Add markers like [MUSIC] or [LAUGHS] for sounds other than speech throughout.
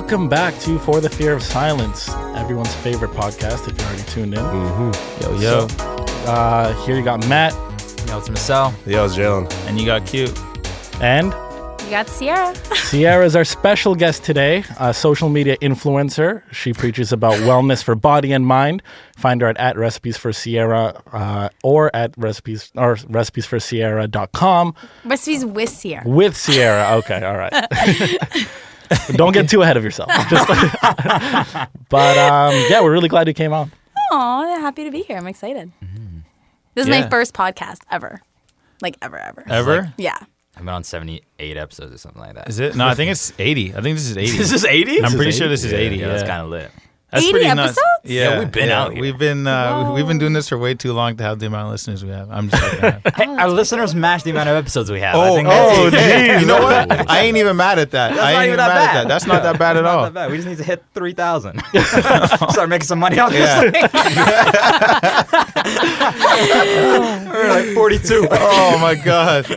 Welcome back to For the Fear of Silence, everyone's favorite podcast. If you're already tuned in, Yo, yo. uh, here you got Matt Yo, it's Marcel. Yo, it's Jalen. and you got Q. and You got Sierra. [LAUGHS] Sierra is our special guest today, a social media influencer. She preaches about wellness for body and mind. Find her at, at recipes for Sierra uh, or at recipes or recipes for Sierra.com Recipes with Sierra. with Sierra. Okay, all right. [LAUGHS] [LAUGHS] Don't get too ahead of yourself. Just [LAUGHS] but um, yeah, we're really glad you came on. Aw, happy to be here. I'm excited. This is Yeah. my first podcast ever. Like ever, ever. Ever? Yeah. I've been on 78 episodes or something like that. Is it? No, I think it's 80. I think this is 80. This is 80? I'm pretty is sure this is 80. yeah, Yeah, that's kind of lit. That's 80 pretty nuts. episodes? Yeah, Yeah, we've been out here. We've been uh, we- we've been doing this for way too long to have the amount of listeners we have. I'm just like that. [LAUGHS] Hey, our listeners match the amount of episodes we have. I oh, think oh, that's, hey, you know what? [LAUGHS] I ain't even mad at that. That's I not ain't even even that mad at bad. that. That's not that bad [LAUGHS] at not all. that bad. We just need to hit 3,000. Start making some money off Yeah. this thing. We're like 42. Oh my god!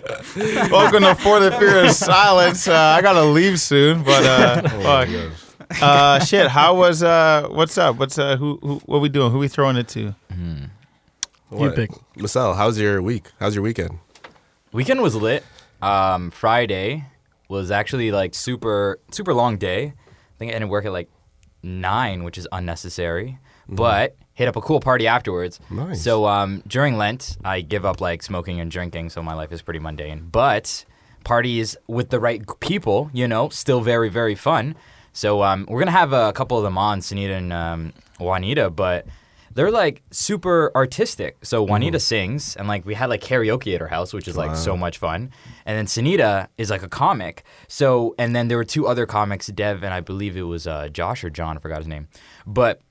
Welcome to For the Fear of Silence. Uh, I gotta leave soon, but uh, fuck. Uh, shit. How was uh? What's up? What's uh? Who? who what we doing? Who we throwing it to? You pick. Marcel, how's your week? How's your weekend? Weekend was lit. Um, Friday was actually like super super long day. I think I ended work at like nine, which is unnecessary. But hit up a cool party afterwards. Nice. So um, during Lent, I give up like smoking and drinking, so my life is pretty mundane. But parties with the right people, you know, still very very fun. So um, we're gonna have a couple of them on, Sunita and um, Juanita, but they're like super artistic. So Juanita sings, and like we had like karaoke at her house, which is like so much fun. And then Sunita is like a comic. So and then there were two other comics, Dev and I believe it was uh, Josh or John, I forgot his name, but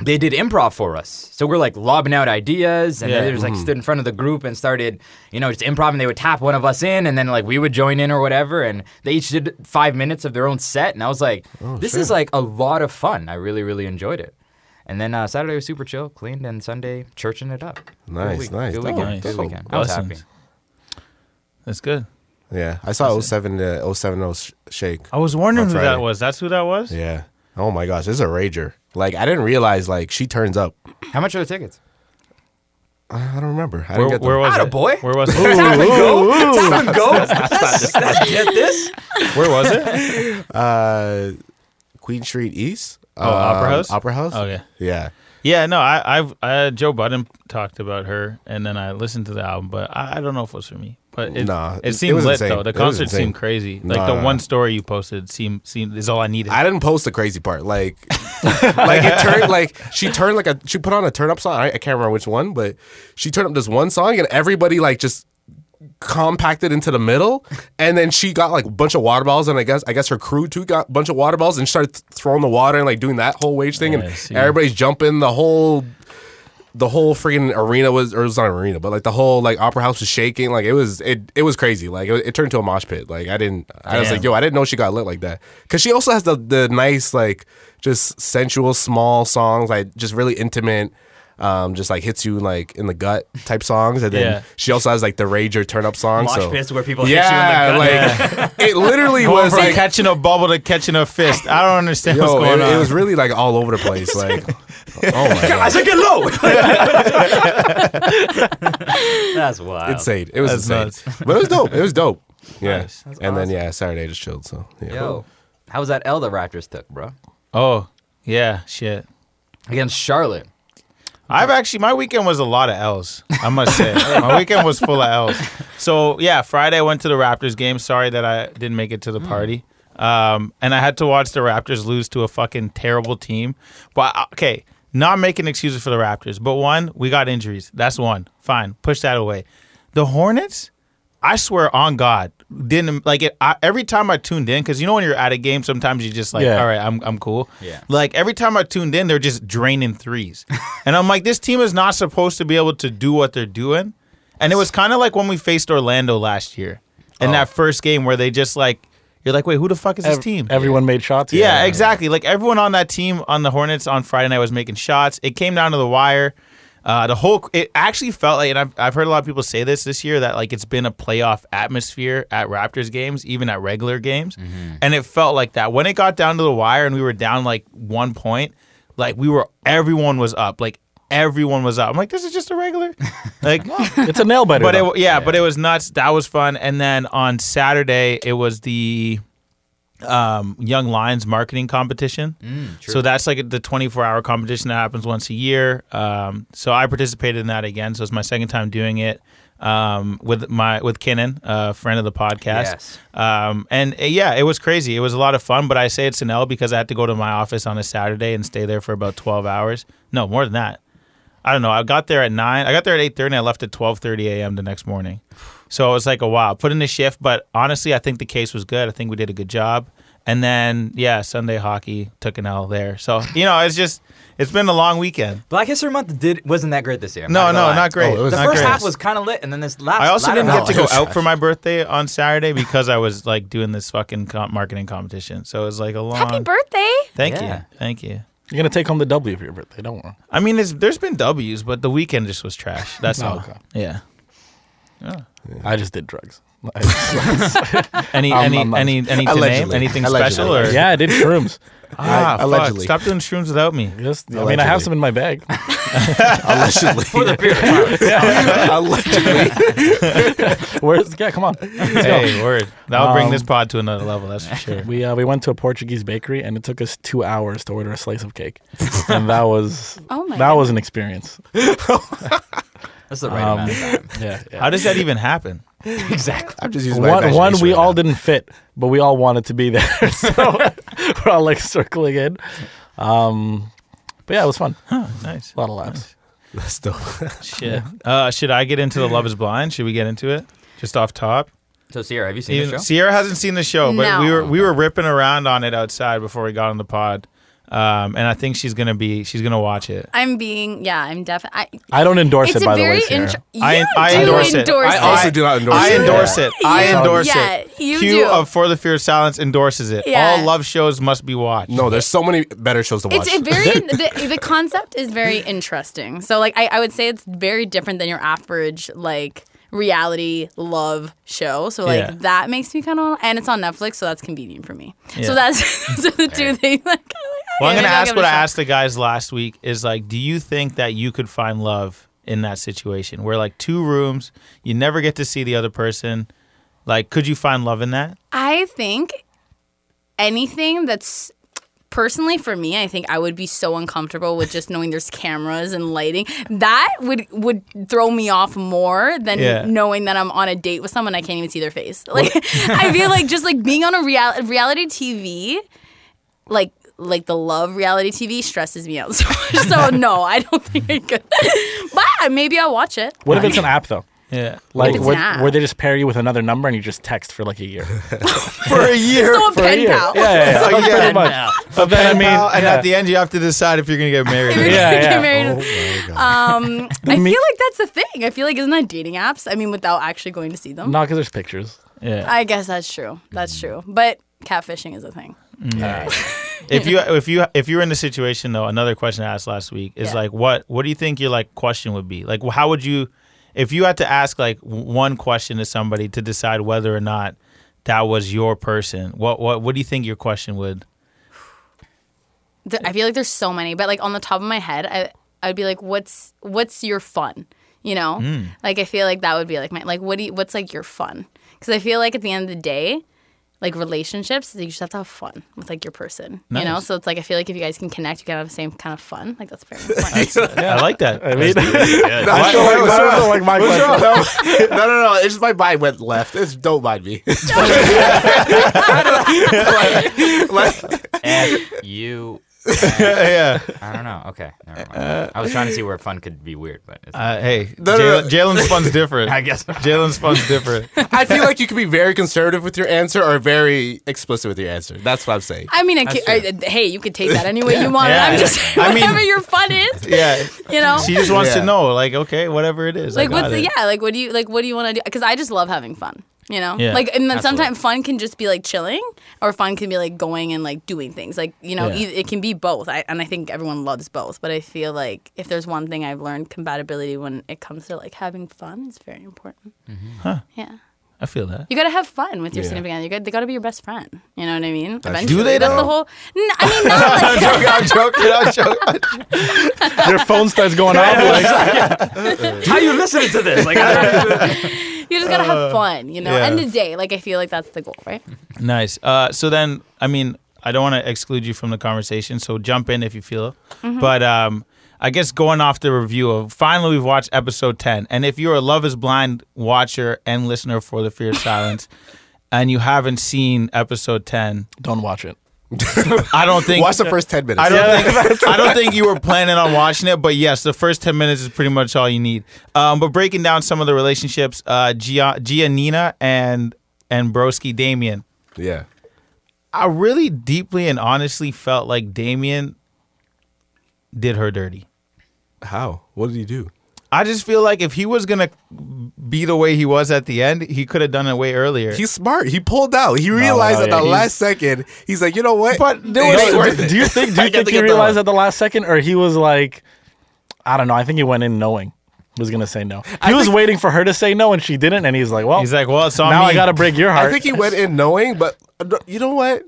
they did improv for us. So we're like lobbing out ideas, and Yeah. they just like stood in front of the group and started, you know, just improv. And they would tap one of us in, and then like we would join in or whatever. And they each did five minutes of their own set, and I was like, this is like a lot of fun. I really, really enjoyed it. And then uh, Saturday was super chill, cleaned, and Sunday churching it up. Good Nice, week- nice. Good Oh, weekend. nice. Good weekend. I was happy. That's good. Yeah, I saw 07 to 07 shake. I was wondering who that was. That's who that was. Yeah. Oh my gosh, this is a rager. Like I didn't realize like she turns up. How much are the tickets? I don't remember. I Where, didn't get where was Atta it? boy. Where was [LAUGHS] it? Tap and go. Tap and go. [LAUGHS] Let's- let's Get this. Where was it? Uh, Queen Street East. Oh, Opera Um, House? Opera House. Okay. Yeah. Yeah, no, I, I've I, Joe Budden talked about her, and then I listened to the album, but I, I don't know if it was for me. But it, Nah, it seemed it lit insane. though. The concert seemed crazy. Like Nah, the one story you posted seemed seemed is all I needed. I didn't post the crazy part. Like, [LAUGHS] like it turned like she turned like a she put on a turn up song. I, I can't remember which one, but she turned up this one song and everybody like just compacted into the middle. And then she got like a bunch of water bottles, and I guess I guess her crew too got a bunch of water bottles and started th- throwing the water and like doing that whole wage thing, Yeah, and everybody's jumping. The whole the whole freaking arena was or it was not an arena, but like the whole like opera house was shaking. Like it was it it was crazy. Like it, it turned to a mosh pit. Like I didn't I was Damn. like, yo, I didn't know she got lit like that. Cause she also has the the nice like just sensual small songs, like just really intimate. Um, just like hits you like in the gut type songs, and then Yeah. she also has like the Rager turn up song. Mosh so pits where people yeah, hit you in the gut. like it literally [LAUGHS] Going was from like catching a bubble to catching a fist. I don't understand what's going it, on. it was really like all over the place. [LAUGHS] Like, oh my god, I god, said get low. [LAUGHS] That's wild. insane! It was That's insane, nuts. but it was dope. It was dope. Yeah, Nice. That's and then yeah, Saturday just chilled. So yeah. Yo, how was that L the Raptors took, bro? oh yeah, shit. Against Charlotte. I've actually my weekend was a lot of L's. I must say [LAUGHS] my weekend was full of L's. So yeah, Friday I went to the Raptors game. Sorry that I didn't make it to the party. Um, and I had to watch the Raptors lose to a fucking terrible team. But uh, okay, not making excuses for the Raptors, but one, we got injuries. That's one. Fine, push that away. The Hornets, I swear on God, didn't like it. I, every time I tuned in, because you know when you're at a game, sometimes you just like, Yeah. all right, I'm I'm cool. Yeah. Like every time I tuned in, they're just draining threes, [LAUGHS] and I'm like, this team is not supposed to be able to do what they're doing. And it was kind of like when we faced Orlando last year in Oh. that first game where they just like, you're like, wait, who the fuck is this Ev- team? Everyone made shots. Yeah, exactly. Like everyone on that team on the Hornets on Friday night was making shots. It came down to the wire. Uh, the whole it actually felt like, and I've I've heard a lot of people say this this year that like it's been a playoff atmosphere at Raptors games, even at regular games, and it felt like that when it got down to the wire and we were down like one point, like we were everyone was up, like everyone was up. I'm like, this is just a regular, [LAUGHS] like. It's a nail biter. But it, w- yeah, but it was nuts. That was fun. And then on Saturday, it was the um, Young Lions marketing competition. so that's like the 24 hour competition that happens once a year. Um, so I participated in that again. So it's my second time doing it um, with my with Kinnan, a friend of the podcast. Yes. Um, and uh, yeah, it was crazy. It was a lot of fun. But I say it's an L because I had to go to my office on a Saturday and stay there for about 12 hours. No, more than that. I don't know. I got there at nine. I got there at eight thirty. I left at twelve thirty a.m. the next morning. [SIGHS] [SIGHS] So it was like a wow. Put in the shift, but honestly, I think the case was good. I think we did a good job. And then yeah, Sunday hockey took an L there. So you know, it's just it's been a long weekend. Black History Month did wasn't that great this year. I'm No, not no, lie. not great. Oh, it was The Not first great. half was kind of lit, and then this last. I also didn't get to was go trash. out for my birthday on Saturday because I was like doing this fucking com- marketing competition. So it was like a long. Happy birthday! Thank Yeah. you, thank you. You're gonna take home the W for your birthday. Don't worry. I mean, it's, there's been W's, but the weekend just was trash. That's Oh, all. okay. Yeah. I just did drugs. [LAUGHS] [LAUGHS] Any I'm- any I'm any any to name Allegedly. anything Allegedly. special or yeah, I did shrooms. ah fuck. Allegedly. Stop doing shrooms without me. Just, I mean, I have Allegedly. some in my bag. [LAUGHS] Allegedly. For the period of time. Allegedly. Where's the yeah? Come on. Hey, word. That'll bring Um, this pod to another level. That's for sure. We uh, we went to a Portuguese bakery and it took us two hours to order a slice of cake, and that was Oh my that was an experience. That's the right Um, amount of time. Yeah, yeah. How does that even happen? [LAUGHS] exactly. I'm just using my one, one we right all now. didn't fit, but we all wanted to be there, [LAUGHS] so [LAUGHS] we're all like circling in. Um, but yeah, it was fun. Nice. A lot of laughs. That's dope. Shit. Uh, should I get into the Love Is Blind? Should we get into it? Just off top. So Sierra, have you seen Even- the show? Sierra hasn't seen the show, but No. we were we were ripping around on it outside before we got on the pod. Um, and I think she's gonna be she's gonna watch it. I'm being yeah. I'm definitely. I don't endorse It's it, a by the way, very Sierra. intr- you I- I do endorse it. endorse I also do not endorse I it. I endorse it. I You- endorse yeah, it. you Q do. of For the Fear of Silence endorses it. Yeah. All love shows must be watched. No, there's so many better shows to watch. It's a very [LAUGHS] the, the concept is very interesting. So like I, I would say it's very different than your average like reality love show. So like Yeah. that makes me kind of and it's on Netflix, so that's convenient for me. Yeah. So that's [LAUGHS] so the two things. Like, Well, I'm gonna ask what I asked the guys last week is like, do you think that you could find love in that situation where like two rooms, you never get to see the other person? Like, could you find love in that? I think anything that's personally for me, I think I would be so uncomfortable with just knowing there's cameras and lighting. That would would throw me off more than Yeah. knowing that I'm on a date with someone I can't even see their face. Like [LAUGHS] I feel [LAUGHS] like just like being on a real, reality TV, like like the love reality TV stresses me out [LAUGHS] so much. So no, I don't think I could. But maybe I'll watch it. What if it's an app though? Yeah. Like it's where, where they just pair you with another number and you just text for like a year. [LAUGHS] For a year. So a For a year. pal. Yeah, yeah, yeah. [LAUGHS] Oh, yeah. pretty much. But then I mean, and yeah. at the end, you have to decide if you're gonna get married. If you're. Yeah, gonna yeah. get married. oh my god. Um, I feel like that's the thing. I feel like isn't that dating apps? I mean, without actually going to see them. not because there's pictures. Yeah. I guess that's true. That's true. But catfishing is a thing. [LAUGHS] if you if you if you were in the situation though, another question I asked last week is Yeah. like, what what do you think your like question would be? Like, how would you, if you had to ask like one question to somebody to decide whether or not that was your person, what what what do you think your question would? I feel like there's so many, but like on the top of my head, I I'd be like, what's what's your fun? You know, Hmm. like I feel like that would be like my like what do you, what's like your fun? Because I feel like at the end of the day, like relationships, you just have to have fun with like your person. You know, so it's like I feel like if you guys can connect, you can have the same kind of fun. Like that's very [LAUGHS] important. I like that. I mean, That's that was like my question. no, no, no. It's just my mind went left. It's don't mind me. [LAUGHS] [LAUGHS] like, like, F you. [LAUGHS] yeah. I don't know. Okay, never mind. I was trying to see where fun could be weird, but it's, Uh, hey, No, no, no. Jalen's fun's different. [LAUGHS] I guess. Jalen's fun's different. I feel like you can be very conservative with your answer or very explicit with your answer. That's what I'm saying. I mean, I That's I- hey, you could take that any way you want. Yeah. I'm just I mean- whatever your fun is. [LAUGHS] Yeah. You know, She just wants Yeah. to know, like, okay, whatever it is. I like got what's the yeah like what do you like what do you want to do because i just love having fun You know, Yeah, like and then absolutely. sometimes fun can just be like chilling, or fun can be like going and like doing things. Like you know, Yeah. e- it can be both. I, and I think everyone loves both. But I feel like if there's one thing I've learned, compatibility when it comes to like having fun is very important. Mm-hmm. Huh. Yeah, I feel that. you gotta have fun with your Yeah. significant other. You got they gotta be your best friend. You know what I mean? That's- Do they, that's though? the whole. N- I mean, [LAUGHS] not like I'm joking. I'm joking. [LAUGHS] Your phone starts going off. Like, [LAUGHS] How you listening to this? Like, [LAUGHS] you just gotta have fun. You know, yeah. end of the day, like I feel like that's the goal, right? Nice. Uh, so then, I mean, I don't want to exclude you from the conversation, so jump in if you feel. But um, I guess going off the review of finally we've watched episode ten, and if you're a Love Is Blind watcher and listener for The Fear of Silence, [LAUGHS] and you haven't seen episode ten, don't watch it. I don't think Watch the first ten minutes. I don't think I don't think you were planning on watching it, but yes, the first ten minutes is pretty much all you need. Um, but breaking down some of the relationships, uh, Gia, Giannina and and Broski Damian. Yeah. I really deeply and honestly felt like Damian did her dirty. How? What did he do? I just feel like if he was gonna be the way he was at the end, he could have done it way earlier. He's smart. He pulled out. He realized no, at yeah, the last second, he's like, you know what? But It was- ain't do- worth it. Do you think? Do [LAUGHS] you think he realized at the last second, or he was like, I don't know. I think he went in knowing he was gonna say no. He I was think- waiting for her to say no, and she didn't, and he's like, well, He's like, well, it's now me. I gotta break your heart. I think he went in knowing, but uh, you know what?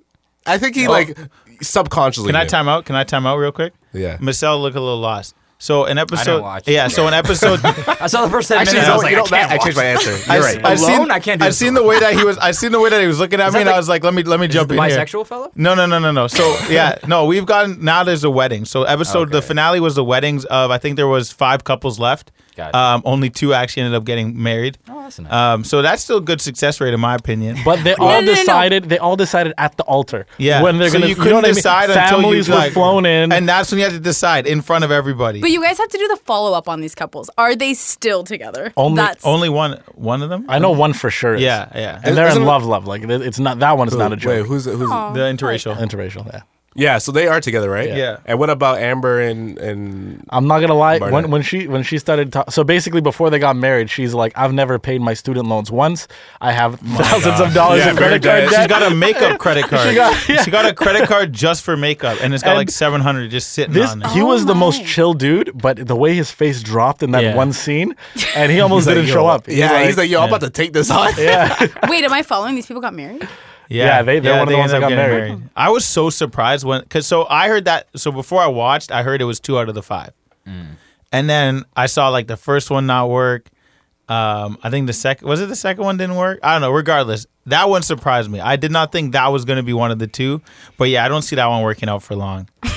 I think he like subconsciously. Can I knew. time out? Can I time out real quick? Yeah. Marcel look a little lost. So in episode, watch. yeah. So in episode, [LAUGHS] I saw the first ten Actually, minutes. I was like, you I can't I changed my answer. You're right. I seen, Alone? I can't do I this seen the way that he was. I've seen the way that he was looking at me, that and I was like, let me let me jump The in here. bisexual fellow? No, no, no, no, no. So [LAUGHS] yeah, no, we've gotten now. There's a wedding. So episode the finale was the weddings of I think there was five couples left. Got it. Um, only two actually ended up getting married. Oh, that's nice. Um, so that's still a good success rate in my opinion. But they [LAUGHS] all no, no. decided. They all decided at the altar. Yeah, when they're so gonna. you couldn't what I mean? decide until Families you were like, flown in. and that's when you have to decide in front of everybody. But you guys have to do the follow up on these couples. Are they still together? Only- That's only one one of them. I know one for sure. Is. Yeah, yeah. And they're in love, love. Like it's not that one is not a joke. Wait, who's who's? Aw. the interracial. interracial. Yeah. Yeah, so they are together, right? Yeah. And what about Amber and and I'm not gonna lie. Barnett. When when she when she started, ta- so basically before they got married, she's like, I've never paid my student loans once. I have oh thousands of dollars Yeah, in credit very card debt. She's debt. got a makeup [LAUGHS] credit card. she, got- yeah. got, a credit card [LAUGHS] just for makeup, and it's got And like seven hundred just sitting This on it. he Oh was the oh most chill dude, but the way his face dropped in that Yeah. one scene, [LAUGHS] and he almost didn't yo, show up. Yeah, he's like, yo, I'm about to take this on. yeah. Wait, am I following? These people got married? Yeah, they- they're one of the ones that ended got up getting married. I was so surprised when, cause so I heard that. So before I watched, I heard it was two out of the five, and then I saw like the first one not work. Um, I think the second was it the second one didn't work. I don't know. Regardless, that one surprised me. I did not think that was going to be one of the two, but yeah, I don't see that one working out for long. [LAUGHS]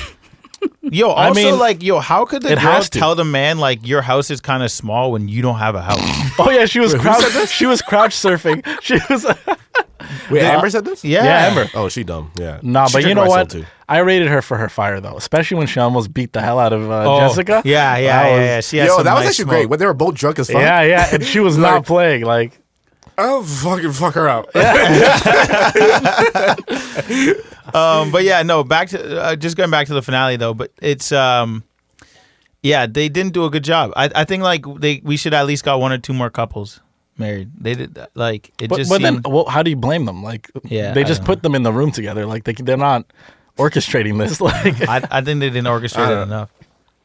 Yo, also I mean, like, yo, how could the it girl tell the man like your house is kind of small when you don't have a house? [LAUGHS] Oh yeah, she was crouch. She was crouch surfing. [LAUGHS] She was. Wait, Amber said this? Yeah, Yeah, Amber. Oh, she dumb. Yeah. Nah, She but you know what? too. I rated her for her fire though, especially when she almost beat the hell out of uh, Oh, Jessica. Yeah, yeah, That yeah, yeah. She had Yo, some that was nice actually smoke. great. When they were both drunk as fuck. Yeah, yeah, and she was not playing. Like, I'll fucking fuck her up. [LAUGHS] Um, but yeah, no. Back to uh, just going back to the finale though. But it's um, yeah, they didn't do a good job. I, I think like they we should at least got one or two more couples married. They did like it but, just. but then, well, how do you blame them? Like, Yeah, they just don't put them in the room together. Like, they they're not orchestrating this. [LAUGHS] Like, I, I think they didn't orchestrate it Uh, enough.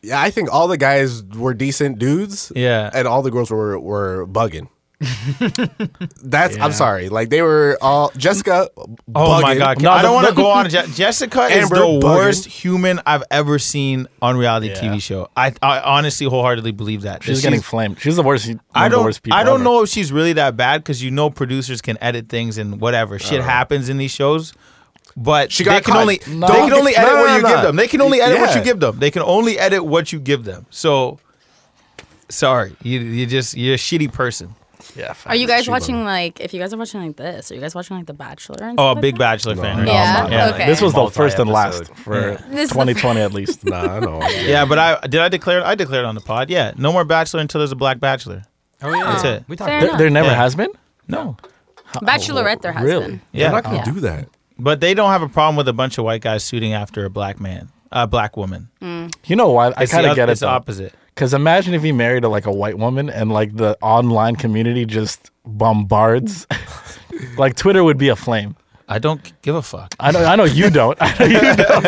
yeah, I think all the guys were decent dudes. Yeah. And all the girls were were bugging. [LAUGHS] That's Yeah. I'm sorry. Like they were all Jessica. Oh my god! No, I don't want to go on. Je- Jessica is Amber the bugging. worst human I've ever seen on reality Yeah. TV show. I, I honestly wholeheartedly believe that. she's That getting flamed. She's the worst. One I of the don't. worst people I don't ever. know if she's really that bad because you know producers can edit things and whatever shit uh-huh. happens in these shows. But She they can caught. only No. they can only edit no, what no, you no. give them. They can only edit what you give them. They can only edit what you give them. So sorry, you you just you're a shitty person. Yeah. Are you guys She watching like if you guys are watching like this? Are you guys watching like The Bachelor? And Oh, a Big that? Bachelor fan. Right? no, Yeah. I'm Yeah. Okay. This was the first and last Multi-episode. for Yeah. [LAUGHS] This is the 2020 at least. Nah, I know. [LAUGHS] Yeah, but I did I declare I declared on the pod. Yeah, no more Bachelor until there's a black Bachelor. Oh yeah, That's it. We talked There, there never Yeah. has been. No. Bachelorette, there has Really? been. They're Yeah, not gonna Yeah. do that. but they don't have a problem with a bunch of white guys shooting after a black man, a black woman. Mm. You know why? I kind of get it It's the though. opposite. Because imagine if he married a, like a white woman and like the online community just bombards. [LAUGHS] like Twitter would be aflame. I don't give a fuck. I know. I know you don't. [LAUGHS] I know you don't.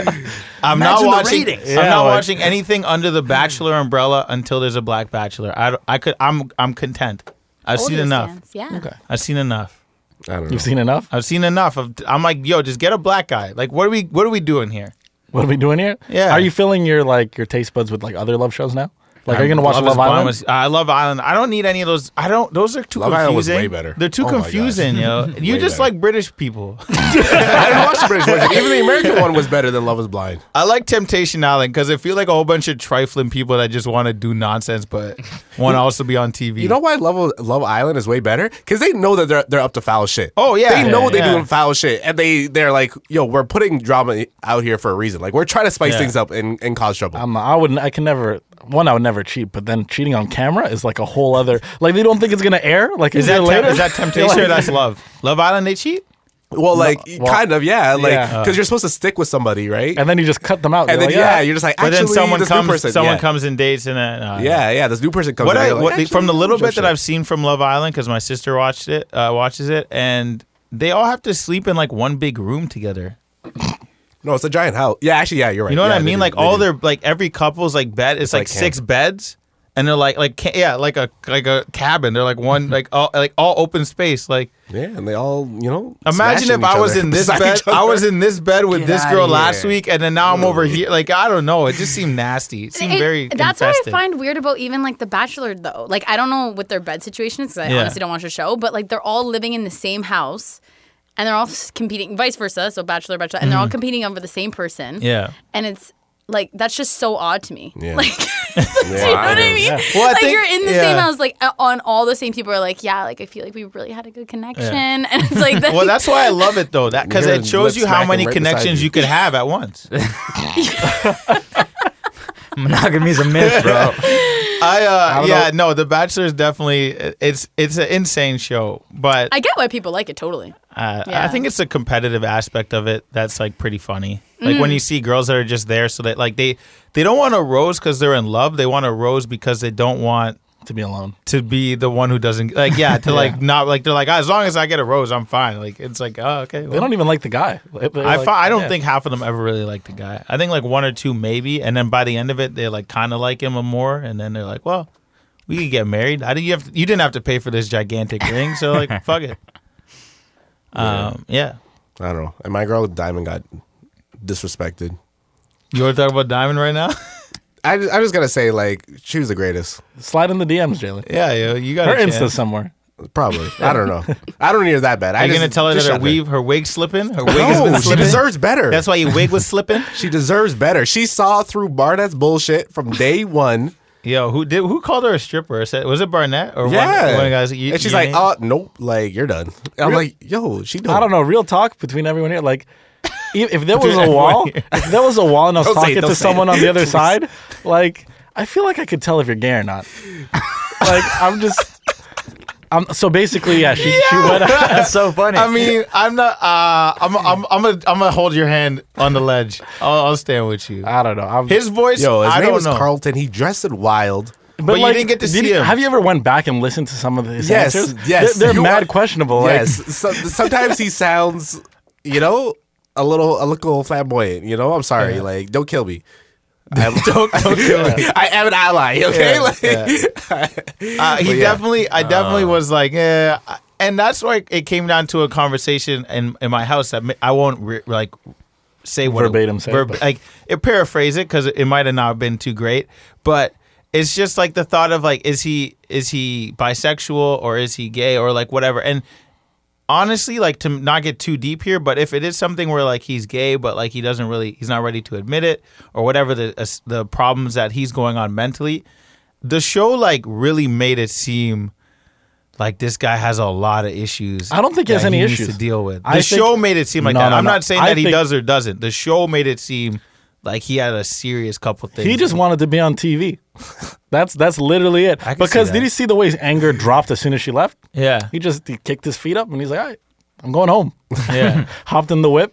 I'm Imagine not the watching. ratings. I'm not like- watching anything under the Bachelor umbrella until there's a black Bachelor. I, don't- I could. I'm I'm content. I've seen Older enough. stance, Yeah. Okay. I've seen enough. I don't know. You've seen enough. I've seen enough of. I'm like, yo, just get a black guy. Like, what are we? What are we doing here? What are we doing here? Yeah. Are you filling your like your taste buds with like other love shows now? Like, are you gonna watch Love Love, Island? was- uh, I love Island. I don't need any of those. I don't. Those are too Love confusing. Island was way better. They're too Oh confusing, yo. [LAUGHS] You just better. like British people. [LAUGHS] I didn't watch the British version. Even the American one was better than Love Is Blind. I like Temptation Island because I feel like a whole bunch of trifling people that just want to do nonsense, but [LAUGHS] want to also be on TV. You know why Love Love Island is way better? Because they know that they're they're up to foul shit. Oh, yeah. they know Yeah, they're yeah. doing foul shit, and they they're like, yo, we're putting drama out here for a reason. Like we're trying to spice Yeah. things up and, and cause trouble. I'm, I wouldn't. I can never. One, I would never cheat, but then cheating on camera is like a whole other. Like they don't think it's gonna air. Like is a year that later. temp- is that [LAUGHS] temptation You're or that's love? Love Island, they cheat. well, like well, kind of, yeah, like yeah. because you're supposed to stick with somebody, right? And then you just cut them out. And You're then like, yeah, you're just like, But actually, then someone this new comes, person, someone yeah. comes and dates, and then uh, yeah, yeah, this new person comes. What in, I like, what, actually, from the little bit that. I've seen from Love Island, because my sister watched it, uh, watches it, and they all have to sleep in like one big room together. No, it's a giant house. Yeah, actually, yeah, you're right. You know what Yeah, I mean? do, Like all do. their like every couple's like bed is like, like six beds, and they're like like ca- yeah like a like a cabin. They're like one [LAUGHS] like all like all open space. Like yeah, and they all you know. imagine if I was in [LAUGHS] this bed. I was in this bed with Get this girl last week, and then now I'm over here. Like I don't know. It just seemed nasty. It seemed It- very that's infested. what I find weird about even like The Bachelor though. Like I don't know what their bed situation is because I Yeah. honestly don't watch the show, but like they're all living in the same house and they're all competing, vice versa. So Bachelor, Bachelor, and they're all mm. competing over the same person. Yeah. and it's like that's just so odd to me. Yeah. [LAUGHS] Like, [LAUGHS] Yeah, you know what I mean? Yeah. Well, I like think, you're in the yeah. same house, like on all the same people are like, yeah, like I feel like we really had a good connection, [LAUGHS] and it's like that. Well, that's why I love it though. That because it shows you how many right connections you. you could have at once. Monogamy is a myth, bro. I uh don't yeah no the Bachelor is definitely it's it's an insane show but I get why people like it totally. uh, I think it's a competitive aspect of it that's like pretty funny like Mm. when you see girls that are just there so that like they they don't want a rose because they're in love they want a rose because they don't want to be alone. to be the one who doesn't like yeah to [LAUGHS] like not like they're like as long as I get a rose I'm fine like it's like oh okay They don't even like the guy. They're I like, I don't yeah. think half of them ever really like the guy. I think like one or two maybe, and then by the end of it, they like kind of like him more, and then they're like, "Well, we could get married. I did you have to, you didn't have to pay for this gigantic ring, so like [LAUGHS] fuck it." Um, yeah. I don't know. And my girl Diamond got disrespected. You want to talk about Diamond right now? [LAUGHS] I just, I just gotta say, like, she was the greatest. slide in the DMs, Jalen. yeah, yo, you got Her a Insta chance. somewhere. Probably. I don't know. [LAUGHS] I don't need her that bad. Are I you just, gonna tell her that her shut weave, her wig slipping? Her wig has been No, she slipping. deserves better. That's why your wig was slipping. [LAUGHS] she deserves better. She saw through Barnett's bullshit from day one. Yo, who did who called her a stripper? Said- Was it Barnett or one- Yeah. one, of the guys? You, and she's you like, ain't- oh, uh, nope. Like, you're done. And I'm like, yo, she don't. I don't know. Real talk between everyone here. Like, if, if there was a [LAUGHS] wall, if there was a wall and I was Don't say it, talking to someone it. on the other [LAUGHS] side, like, I feel like I could tell if you're gay or not. like, I'm just. I'm, so basically, yeah, she, she went. That's so funny. I mean, I'm not. Uh, I'm. I'm. I'm gonna. I'm gonna hold your hand on the ledge. I'll, I'll stand with you. I don't know. I'm, His voice. Yo, his I name don't was know. Carlton. He dressed it wild. but you didn't get to did see you- him. Have you ever went back and listened to some of his Yes, answers? yes. They're, they're mad are- questionable. Like, yes. So, sometimes he [LAUGHS] sounds, you know, a little a little flamboyant. You know, I'm sorry. Yeah. Like, don't kill me. [LAUGHS] I'm, don't don't kill me. [LAUGHS] I am an ally. Okay. Yeah, like, Uh, he yeah. definitely. I definitely was like, yeah. And that's why it came down to a conversation in in my house that I won't re- like say what Verbatim it, say, verb- but- like it paraphrase it because it might have not been too great, but. It's just like the thought of like, is he is he bisexual or is he gay or like whatever? And honestly, like to not get too deep here, but if it is something where like he's gay, but like he doesn't really, he's not ready to admit it, or whatever the uh, the problems that he's going on mentally, the show like really made it seem like this guy has a lot of issues. I don't think he has any needs issues. to deal with. The I think- show made it seem like No, that. no, I'm no. not saying I that he think- does or doesn't. The show made it seem like he had a serious couple things. He just wanted to be on TV. [LAUGHS] That's that's literally it. I can see Because that. did you see the way his anger dropped as soon as she left? yeah, He just he kicked his feet up and he's like, "All right, I'm going home." [LAUGHS] yeah. [LAUGHS] Hopped in the whip.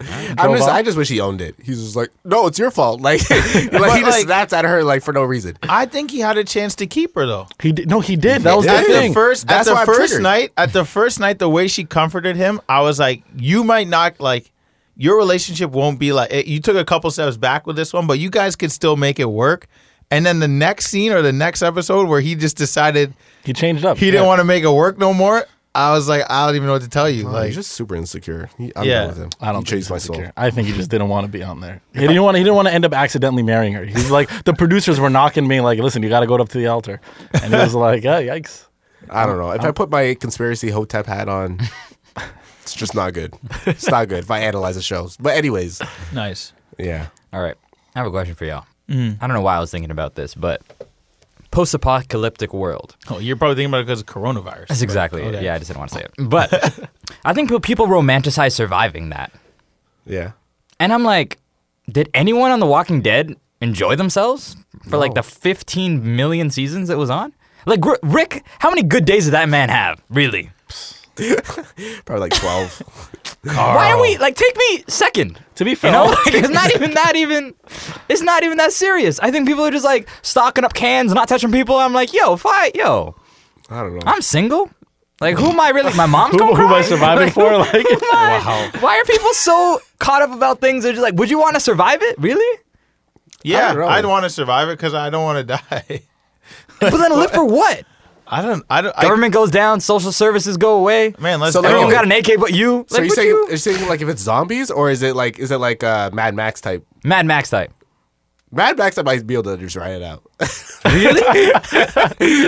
I'm just, off? I just wish he owned it. He's just like, no, it's your fault. Like, like he just like- snapped at her like for no reason. I think he had a chance to keep her though. he did. No, he did. That was did. the thing. first, That's at the first night, at the first night, the way she comforted him, I was like, you might not like your relationship won't be like it- you took a couple steps back with this one, but you guys could still make it work. And then the next scene or the next episode where he just decided he changed up. he didn't want to make it work no more, I was like, I don't even know what to tell you. Like, like, he's just super insecure. He, I'm Yeah. with him. I don't he think changed my soul. I think he just didn't want to be on there. He didn't want. He didn't want to end up accidentally marrying her. He's like the producers were knocking me like, "Listen, you got to go up to the altar," and he was like, "Yeah, yikes." I don't know. If I put my conspiracy hotep hat on, it's just not good. It's not good if I analyze the shows. But anyways, nice. yeah. All right. I have a question for y'all. Mm. I don't know why I was thinking about this, but post apocalyptic world. Oh, you're probably thinking about it because of coronavirus. That's exactly it. Yeah, I just didn't want to say it. [LAUGHS] But I think people romanticize surviving that. Yeah. And I'm like, did anyone on The Walking Dead enjoy themselves for like the 15 million seasons it was on? Like, R- Rick, how many good days did that man have? Really? [LAUGHS] Probably like 12. [LAUGHS] Why are we like take me second? To be You fair, know, [LAUGHS] like, it's not even that even. It's not even that serious. I think people are just like stocking up cans, not touching people. I'm like, yo, fight, yo. I don't know. I'm single. Like, who am I really? My mom's who, gonna who am I cry? surviving for? Like, Wow. Why are people so caught up about things? They're just like, would you want to survive it? Really? Yeah. I'd want to survive it because I don't want to die. But then live for what? I don't. I don't. I, Government goes down, social services go away. man, let's So, go. like, Everyone okay. got an AK but you. so Like, you're saying, you? you're saying like if it's zombies or is it like is it like uh, Mad Max type? Mad Max type. Mad Max I might be able to just write it out. [LAUGHS] Really? [LAUGHS] you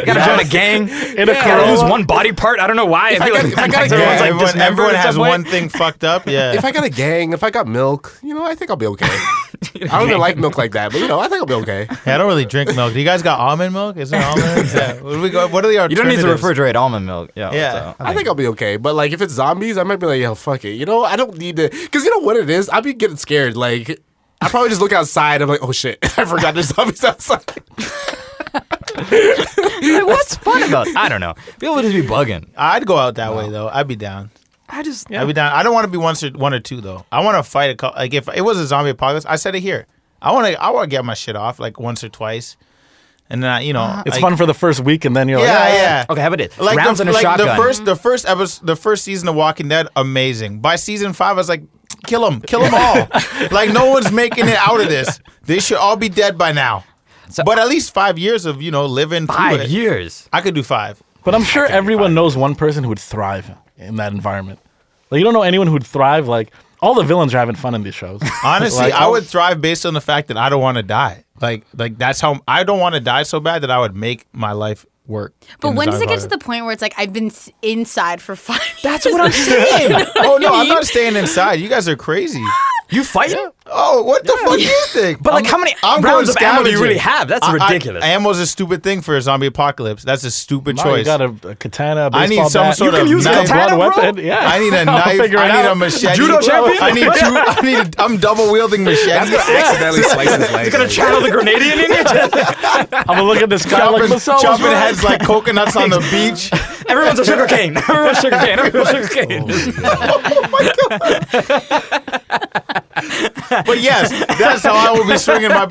gotta join a gang. in a Gotta lose one body part. I don't know why. If I feel got- like if I got a gang, everyone's like everyone, everyone has some one thing fucked up. [LAUGHS] Yeah. if I got a gang, if I got milk, you know, I think I'll be okay. I don't even like milk like that, but you know, I think I'll be okay. Yeah, I don't really drink milk. Do you guys got almond milk? Is there almond? yeah. What, do we go, what are the You don't need to refrigerate almond milk. Yeah. Yeah. so. I think I'll be okay. But like if it's zombies, I might be like, yo, fuck it. You know, I don't need to because you know what it is? I'll be getting scared. Like I probably just look outside, I'm like, oh shit, [LAUGHS] I forgot there's zombies outside. Like, what's fun about? I don't know. People would just be bugging. I'd go out that way though. I'd be down. I just. I'd be down. I don't want to be one or one or two though. I want to fight a couple. Like if it was a zombie apocalypse, I said it here. I want to. I want to get my shit off like once or twice, and then I, you know It's like- fun for the first week, and then you're Yeah, like, yeah, ah. yeah. Okay, how about it? Like Rounds the, and a like shotgun. the first, the first episode, the first season of Walking Dead, amazing. By season five, I was like, kill them, kill them all. [LAUGHS] like no one's making it out of this. They should all be dead by now. So- but at least five years of you know living through Five it. years. I could do five. But I'm sure everyone knows one person who would thrive in that environment. Like you don't know anyone who'd thrive. Like all the villains are having fun in these shows. [LAUGHS] Honestly, Like, I would thrive based on the fact that I don't want to die. Like, like that's how I don't want to die so bad that I would make my life work. But when does it get to the point where it's like I've been s- inside for five years? That's what I'm [LAUGHS] saying. Oh no, I'm not staying inside. You guys are crazy. [LAUGHS] you fighting? Oh, what the fuck do you think? But like, how many I'm rounds of ammo do you really have? That's I- I- ridiculous. ammo's a stupid thing for a zombie apocalypse. That's a stupid no, choice. you got a, a katana. A I need some bat. sort You can of use a knife. katana, bro? weapon. Yeah, [LAUGHS] I need a I'll knife. I need out. a machete. Judo champion? I need two. I need. A, I'm double wielding [LAUGHS] machete. [LAUGHS] accidentally slice his leg. He's gonna channel the Grenadian in you. I'm gonna look at this guy like chopping, Marcel was chopping right. heads like coconuts on the beach. Everyone's a sugar cane. Everyone's a sugar cane. Everyone's sugar cane. But yes, that's how I will be swinging my.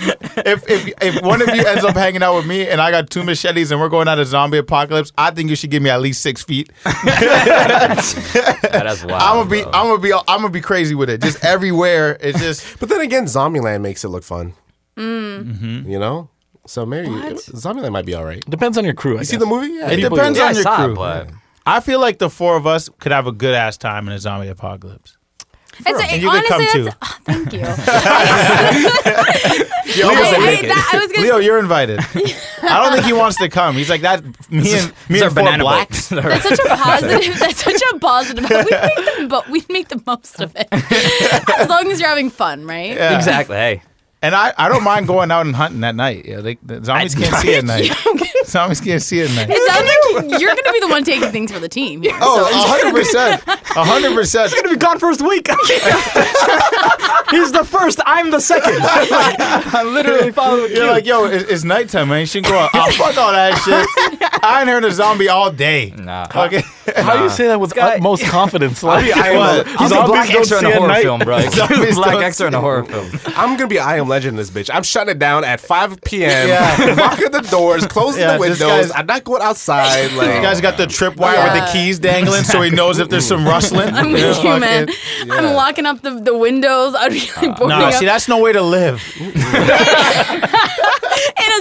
If if if one of you ends up hanging out with me and I got two machetes and we're going out a zombie apocalypse, I think you should give me at least six feet. [LAUGHS] That's [LAUGHS] wild. I'm gonna be bro. I'm gonna be I'm gonna be crazy with it. Just everywhere. It's just [LAUGHS] But then again, Zombieland makes it look fun. Mm. Mm-hmm. You know? So maybe Zombieland might be all right. Depends on your crew. I You see the movie? Yeah. it People- depends yeah, I on your saw it, crew. but I feel like the four of us could have a good ass time in a zombie apocalypse. It's, And you could come honestly, too. that's, oh, thank you. [LAUGHS] [LAUGHS] Leo, I, I- that- I was gonna Leo, you're invited. [LAUGHS] I don't think he wants to come. He's like that. Me and me are and four banana blacks. That's such a positive. That's such a positive. We make the but we make the most of it, as long as you're having fun, right? Yeah. exactly. Hey, And I, I don't mind going out and hunting at night. Yeah, they, the zombies At can't see at night. Zombies can't see at night. It sounds like [LAUGHS] you're going to be the one taking things for the team. Here. Oh, hundred percent, hundred percent. gonna be gone first week. [LAUGHS] He's the first. I'm the second. [LAUGHS] I literally followed You're like, yo, it's, it's nighttime, man. You shouldn't go out. Oh, fuck all that shit. I ain't heard a zombie all day. Nah. Okay. How do you say that with guy- utmost confidence? Like, I am What? a- He's a black extra in a horror film, bro. He's a black extra in a horror film. I'm gonna be I am legend in this bitch. I'm shutting it down at 5 p.m. Yeah. locking the doors, closing Yeah, the this windows. I'm not going outside. [LAUGHS] Like You guys got the tripwire with the keys dangling, so he knows if there's some rustling. [LAUGHS] I'm Yeah, with you, man. fucking- I'm locking up the, the windows. I'd be like boarding No, up see, that's no way to live. [LAUGHS] in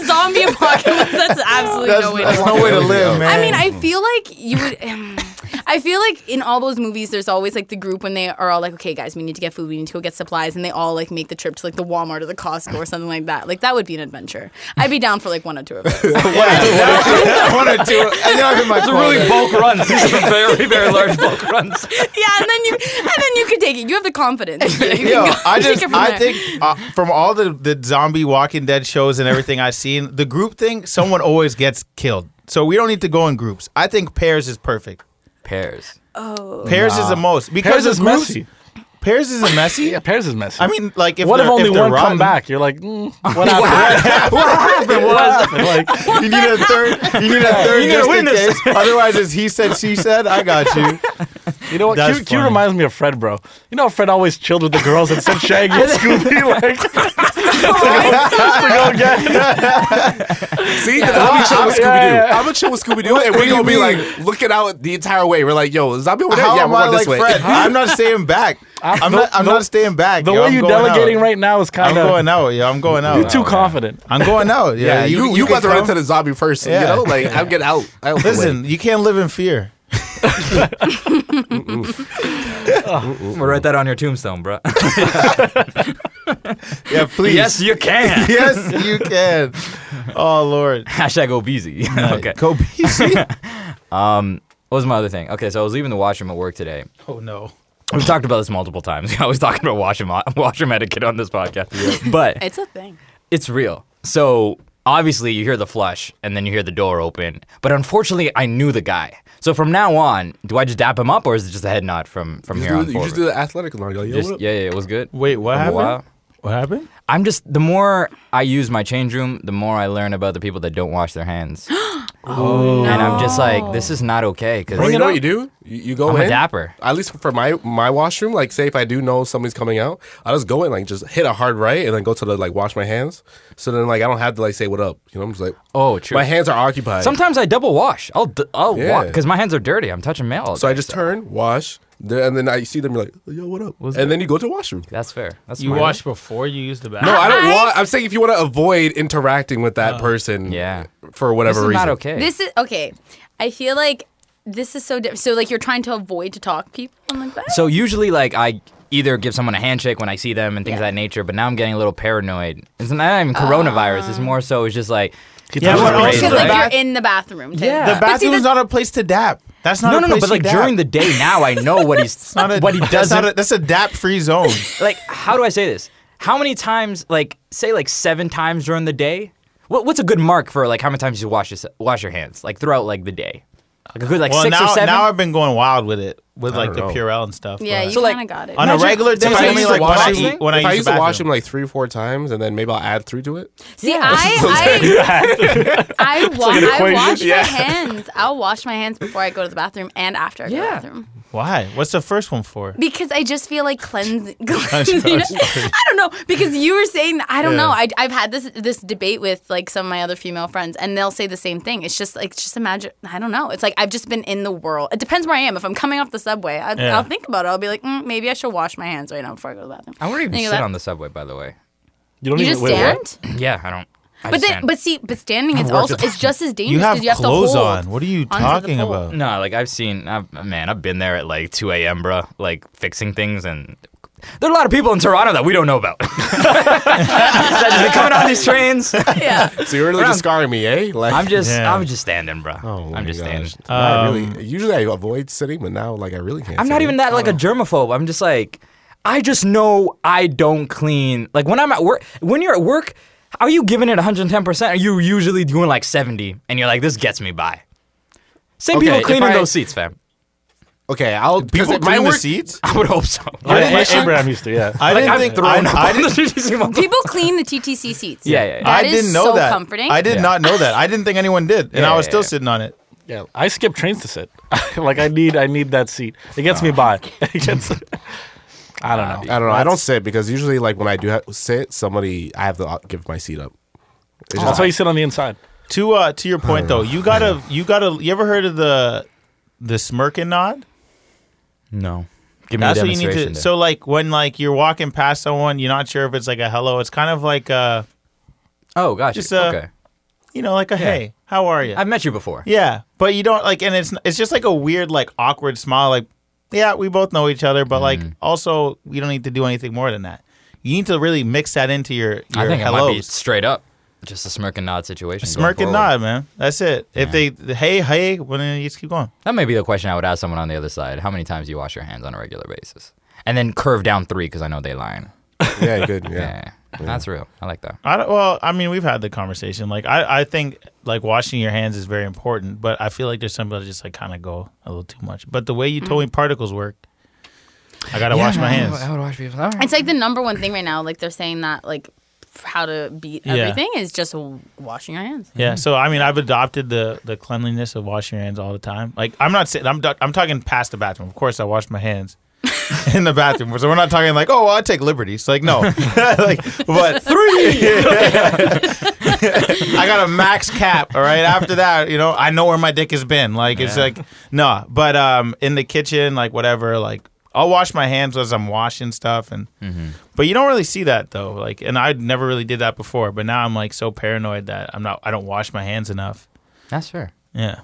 a zombie apocalypse. That's absolutely That's, no way. that's to no way to live, man. I mean, I feel like you would. Um, I feel like in all those movies, there's always like the group when they are all like, "Okay, guys, we need to get food. We need to go get supplies," and they all like make the trip to like the Walmart or the Costco or something like that. Like that would be an adventure. I'd be down for like one or two of those. [LAUGHS] one or two. And you're not in my corner. bulk runs. These are very, very large bulk runs. [LAUGHS] yeah, and then you and then you could take it. You have the confidence. You can go- I [LAUGHS] take just it from I there. think uh, from all the the zombie Walking Dead shows and everything I've seen, the group thing, someone always gets killed. So we don't need to go in groups. I think pairs is perfect. Pairs. Pairs is the most because Pairs of is groups- messy. Pairs isn't [LAUGHS] messy. Yeah, pairs is messy. I mean, like if what if they're- only they're one come back? You're like, mm, [LAUGHS] what happened? what happened? What [LAUGHS] happened? Like, You need a third. You need a third You need a just in witness. case. Otherwise, it's he said, she said. I got you. You know what? That's Q, Q funny. reminds me of Fred, bro. You know, Fred always chilled with the girls and said Shaggy and Scooby like to [LAUGHS] go get. See, I'll be chill with Yeah, Scooby Doo. yeah, yeah. I'm gonna chill with Scooby Doo, and we're gonna be mean? like looking out the entire way. We're like, "Yo, zombie over there? How yeah, we're I going like this way." Fred? I'm not staying back. [LAUGHS] I'm the- not. I'm not staying back. The yo. way I'm you going delegating out. right now is I'm kind of going out. Yeah, I'm going out. You're too oh, confident. I'm going out. Yeah, Yeah, you you, can about to run come. into the zombie first. You Yeah. know, like I'm getting out. out the way. Listen, you can't live in fear. We'll write that on your tombstone, bro. [LAUGHS] Yeah, please. yes, you can. [LAUGHS] yes, you can. Oh Lord. Hashtag obesity. [LAUGHS] okay. Go BC. Um, what was my other thing? Okay, so I was leaving the washroom at work today. Oh no. We've talked about this multiple times. I was talking about washroom washroom etiquette on this podcast, but it's a thing. it's real. So obviously, you hear the flush, and then you hear the door open. But unfortunately, I knew the guy. So from now on, do I just dap him up, or is it just a head nod from from You, here on just do, you forward? just do the athletic line. Go, Yo, Just- yeah, yeah, it was good. Wait, what happened? while. What happened? I'm just the more I use my change room, the more I learn about the people that don't wash their hands, [GASPS] [GASPS] [GASPS] Oh, and I'm just like, this is not okay. Because Bro, you know what you do? You, you go I'm in. a dapper. At least for my my washroom, like say if I do know somebody's coming out, I just go in like just hit a hard right and then go to the like wash my hands. So then like I don't have to like say what up. You know, I'm just like Oh, true. my hands are occupied. Sometimes I double wash. I'll d- I'll Yeah. because my hands are dirty. I'm touching mail. all so I day. just turn, wash, then- and then I see them. You're like, yo, what up? and then you go to the washroom. That's fair. That's You smart. wash before you use the bathroom. No, I don't want. I'm saying if you want to avoid interacting with that oh. person, Yeah. for This whatever is reason. not okay. This is okay. I feel like this is so different. So like you're trying to avoid to talk to people and like that. so usually, like I either give someone a handshake when I see them and things Yeah. of that nature. But now I'm getting a little paranoid. It's not even coronavirus. It's uh. more so. It's just like Yeah, touches but the also because the like bath- you're in the bathroom. Too. Yeah. The But see, bathroom's the- not a place to dap. That's not no, a no, no. place But you like dap. during the day now, I know what he's [LAUGHS] Not a- what he that's doesn't. not a- That's a dap free zone. [LAUGHS] like how do I say this? How many times, like say like seven times during the day? What, what's a good mark for like how many times you wash your, wash your hands like throughout like the day? Like a good like well, six now, or seven. now I've been going wild with it with like don't the know. Purell and stuff. Yeah, but- you So, like, kind of got it. on a regular day, if I I used mean, to like when wash I him- when I I used to wash bathroom. him like three or four times, and then maybe I'll add three to it. See, I [LAUGHS] I, [LAUGHS] I, wa- an I wash Yeah. my hands. I'll wash my hands before I go to the bathroom and after I go to the Yeah. bathroom. Why? What's the first one for? Because I just feel like [LAUGHS] cleansing. cleansing [LAUGHS] I don't know because you were saying I don't know. I, I've had this this debate with like some of my other female friends, and they'll say the same thing. It's just like just imagine. I don't know. It's like I've just been in the world. It depends where I am. If I'm coming off the subway, I, Yeah. I'll think about it. I'll be like, mm, maybe I should wash my hands right now before I go to the bathroom. I wouldn't even sit that. on the subway, by the way. You don't You even just wait, what? stand. Yeah, I don't. I But then, stand. but see, but standing is also it's just as dangerous You have because you have clothes to hold on. What are you onto the talking pole. about? no, like I've seen, I've, man, I've been there at like 2 a.m., bro, like fixing things, and there are a lot of people in Toronto that we don't know about. [LAUGHS] that just been coming on these trains. Yeah. [LAUGHS] So you're really just scarring me, eh? Like I'm just, Yeah. I'm just standing, bro. Oh my I'm just gosh. standing. No, I Um, really, usually I avoid sitting, but now like I really can't. I'm sit. not even that like a germaphobe. I'm just like, I just know I don't clean. Like when I'm at work, when you're at work, are you giving it 110%? Are you usually doing like 70? And you're like, this gets me by. Same Okay, people cleaning I- those seats, fam. Okay, I'll because People it might clean the work. seats. [LAUGHS] I would hope so. Yeah, didn't Abraham used to, yeah. I Like didn't I've think. thrown I, up I the didn't, [LAUGHS] TTC People clean the TTC seats. Yeah, yeah, yeah. That I didn't know so that. comforting. I did Yeah. not know that. I didn't think anyone did, and Yeah, I was still yeah. sitting on it. Yeah, I skip trains to sit. [LAUGHS] like I need I need that seat. It gets me oh. by. It gets. I don't know. I don't know. I don't sit because usually, like when I do have, sit, somebody I have to uh, give my seat up. It's That's just- why you sit on the inside. To uh to your point though, you gotta you gotta you ever heard of the the smirk and nod? No. Give me That's a what you need demonstration. to. there. So like when like you're walking past someone, you're not sure if it's like a hello. It's kind of like a oh, gosh. just, uh, okay. you know like a hey, how are you? I've met you before. Yeah, but you don't like, and it's it's just like a weird, like awkward smile. Like, yeah, we both know each other, but like, Mm. also we don't need to do anything more than that. You need to really mix that into your your I think it might be straight up. Just a smirk and nod situation. going Smirk and forward. nod, man. That's it. If they hey hey, well then you just keep going. That may be the question I would ask someone on the other side. How many times do you wash your hands on a regular basis? And then curve down three because I know they lying. yeah, good. Yeah. Yeah. That's real. I like that. I don't, well, I mean, we've had the conversation. Like, I I think like washing your hands is very important, but I feel like there's some people that just like kind of go a little too much. But the way you told me mm. particles work, I gotta wash my hands. I would wash people. It's like the number one thing right now. Like they're saying that like how to beat Yeah. everything is just washing your hands. Yeah, so I mean, I've adopted the the cleanliness of washing your hands all the time. Like, I'm not saying I'm du- I'm talking past the bathroom. Of course, I wash my hands [LAUGHS] in the bathroom. So we're not talking like, oh, well, I take liberties. Like, no, [LAUGHS] like, but [LAUGHS] three. I got a max cap. All right. After that, you know, I know where my dick has been. Like, it's like no, but um, in the kitchen, like whatever, like. I'll wash my hands as I'm washing stuff, and but you don't really see that though. Like, and I never really did that before, but now I'm like so paranoid that I'm not. I don't wash my hands enough. That's fair. Yeah.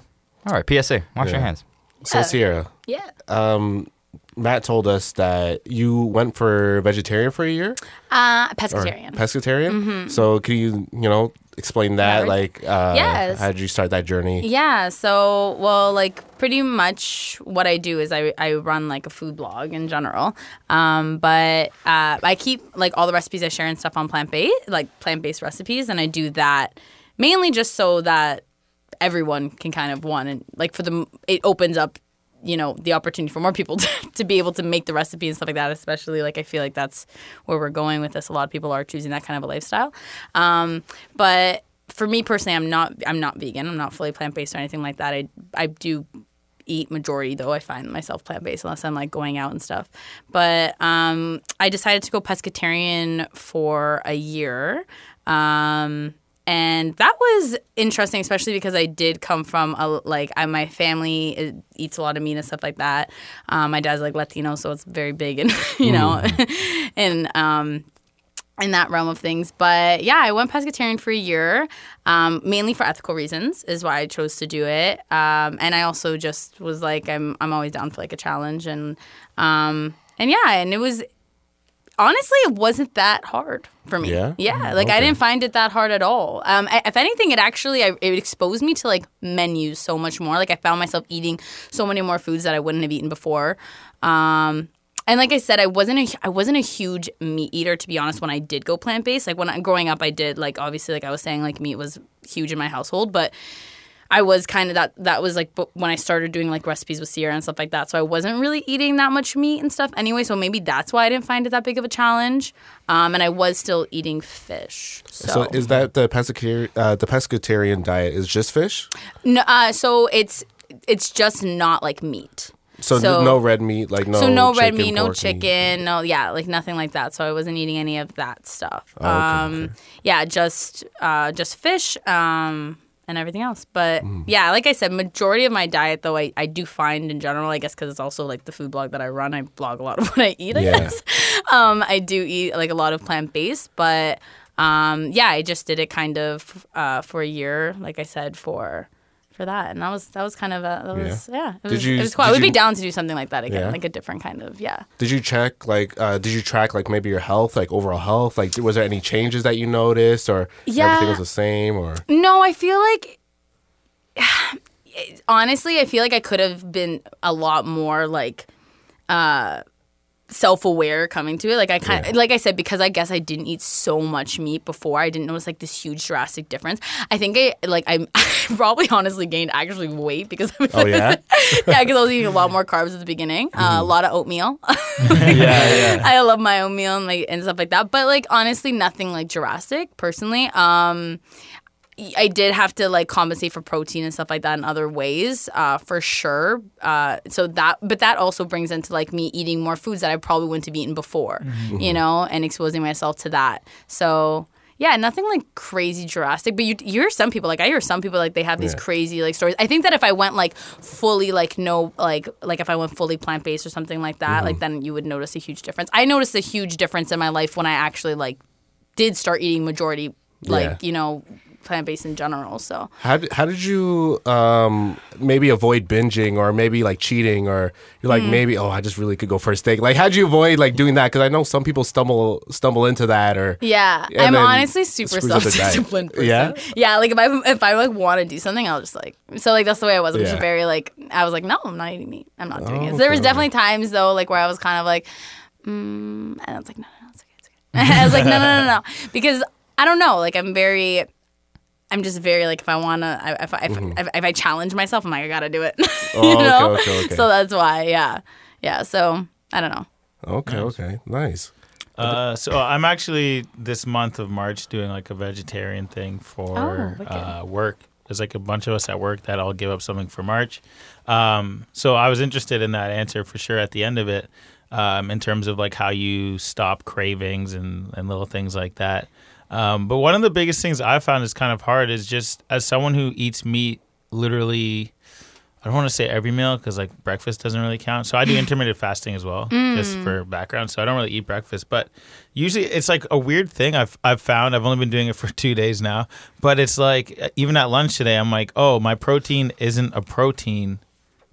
All right. PSA. Wash your hands. So Sierra, Yeah. um, Matt told us that you went for vegetarian for a year Uh, or pescatarian. pescatarian. So can you you know explain that? Yeah, Like, uh, Yes. how did you start that journey? Yeah, so well, like pretty much what I do is I, I run like a food blog in general, um, but uh, I keep like all the recipes I share and stuff on plant based like plant based recipes, and I do that mainly just so that everyone can kind of one and like for the it opens up you know the opportunity for more people [LAUGHS] to, to be able to make the recipe and stuff like that especially like i feel like that's where we're going with this. A lot of people are choosing that kind of a lifestyle. Um, but for me personally i'm not i'm not vegan. I'm not fully plant-based or anything like that. I i do eat majority though i find myself plant-based unless i'm like going out and stuff. But um, i decided to go pescatarian for a year. Um, and that was interesting, especially because I did come from a like I, my family uh, eats a lot of meat and stuff like that. Um, my dad's like Latino, so it's very big, and [LAUGHS] you know, [LAUGHS] and um, in that realm of things. But yeah, I went pescatarian for a year, um, mainly for ethical reasons, is why I chose to do it. Um, and I also just was like, I'm I'm always down for like a challenge, and um, and yeah, and it was honestly it wasn't that hard for me. Yeah? yeah. Like I didn't find it that hard at all. Um, I, if anything, it actually I, it exposed me to like menus so much more. Like I found myself eating so many more foods that I wouldn't have eaten before. Um, and like I said, I wasn't a I wasn't a huge meat eater to be honest. When I did go plant based, like when I, growing up, I did like obviously like I was saying like meat was huge in my household, but I was kind of that that was like when I started doing like recipes with Sierra and stuff like that. So I wasn't really eating that much meat and stuff anyway. So maybe that's why I didn't find it that big of a challenge. Um, and I was still eating fish. So, So is that the pescatarian? Uh, the pescatarian diet is just fish. no, uh, so it's it's just not like meat. So, So- no red meat, like no. so no red meat, no chicken, no yeah, like nothing like that. So I wasn't eating any of that stuff. Oh, okay, um, okay. yeah, just uh, just fish um, and everything else. But Mm. yeah, like I said, majority of my diet though I, I do find in general, I guess because it's also like the food blog that I run, I blog a lot of [LAUGHS] what I eat. I Yeah. guess um, I do eat like a lot of plant based, but um, yeah, I just did it kind of uh, for a year, like I said for. For that, and that was that was kind of a that was yeah. It Did was, you- it was cool. I would be down to do something like that again, Yeah? like a different kind of yeah. Did you check like? Uh, did you track like maybe your health, like overall health? Like, was there any changes that you noticed, or Yeah. everything was the same, or? No, I feel like [SIGHS] honestly, I feel like I could have been a lot more like uh self-aware coming to it like i kind Yeah. like i said because i guess i didn't eat so much meat before i didn't notice like this huge drastic difference i think i like [LAUGHS] i probably honestly gained actually weight because Oh yeah. [LAUGHS] yeah because i was eating a lot more carbs at the beginning uh, a lot of oatmeal [LAUGHS] yeah, yeah. I love my oatmeal and like and stuff like that. But like honestly, nothing like drastic personally. Um, I did have to like compensate for protein and stuff like that in other ways, uh, for sure. Uh, so that, but that also brings into like me eating more foods that I probably wouldn't have eaten before, you know, and exposing myself to that. So yeah, nothing like crazy drastic. But you, you hear some people like I hear some people like they have these Yeah. crazy like stories. I think that if I went like fully like no like like if I went fully plant based or something like that, like then you would notice a huge difference. I noticed a huge difference in my life when I actually like did start eating majority like Yeah. you know plant based in general. So How did, how did you um, maybe avoid binging or maybe like cheating or you're Mm. like maybe oh I just really could go for a steak like how'd you avoid like doing that because I know some people stumble stumble into that or yeah, I'm honestly super screws up the self disciplined person. Yeah? yeah. Like if I if I like want to do something, I'll just like so like that's the way I was. I'm Yeah. very like I was like no, I'm not eating meat. I'm not doing Oh, it. So there was okay, definitely times though like where I was kind of like, mm, and I was like no no no it's okay it's okay. [LAUGHS] I was like no no no no because I don't know like I'm very. I'm just very like if I wanna I- if I, if, if, if I challenge myself I'm like I gotta do it [LAUGHS] you Mm-hmm. Oh, okay, know okay, okay. so that's why yeah yeah so I don't know okay okay nice Uh, so I'm actually this month of March doing like a vegetarian thing for Oh, uh, work. There's like a bunch of us at work that all give up something for March. Um, so I was interested in that answer for sure at the end of it, um, in terms of like how you stop cravings and, and little things like that. Um, but one of the biggest things I found is kind of hard is just as someone who eats meat literally I don't want to say every meal because like breakfast doesn't really count. So I do [LAUGHS] intermittent fasting as well, just for background. So I don't really eat breakfast, but usually it's like a weird thing I've I've found. I've only been doing it for [LAUGHS] two days now, but it's like even at lunch today, I'm like, oh, my protein isn't a protein,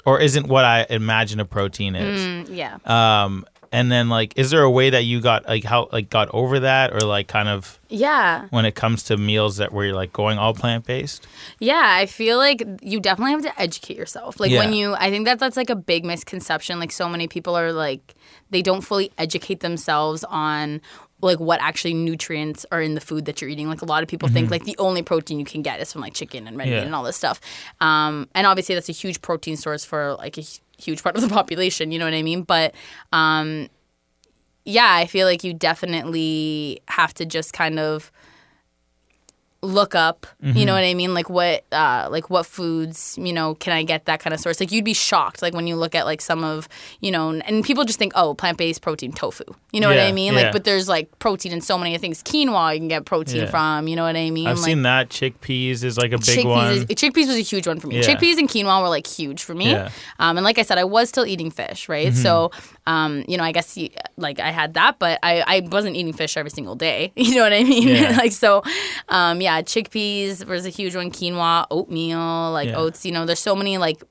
or isn't what I imagine a protein is. Mm, yeah Um, and then like, is there a way that you got like how like got over that, or like kind of yeah when it comes to meals that where you're like going all plant based? Yeah, I feel like you definitely have to educate yourself. Like Yeah. when you, I think that that's like a big misconception. Like so many people are like, they don't fully educate themselves on like what actually nutrients are in the food that you're eating. Like a lot of people think like the only protein you can get is from like chicken and red meat Yeah. and all this stuff. Um, and obviously that's a huge protein source for like a huge part of the [LAUGHS] population. You know what I mean? But um, yeah, I feel like you definitely have to just kind of look up you know what i mean like what uh like what foods you know can i get that kind of source like you'd be shocked like when you look at like some of you know and people just think oh plant-based protein tofu you know what i mean yeah. like but there's like protein in so many things quinoa you can get protein Yeah. from you know what i mean I've like, seen that chickpeas is like a big chickpeas, one. is, chickpeas was a huge one for me. Yeah. Chickpeas and quinoa were like huge for me. Yeah. Um, and like I said, I was still eating fish, right? So, um, you know, I guess you, like I had that, but I, I wasn't eating fish every single day. [LAUGHS] You know what I mean? Yeah. [LAUGHS] like so, um, yeah, chickpeas was a huge one. Quinoa, oatmeal, like Yeah. oats. You know, there's so many like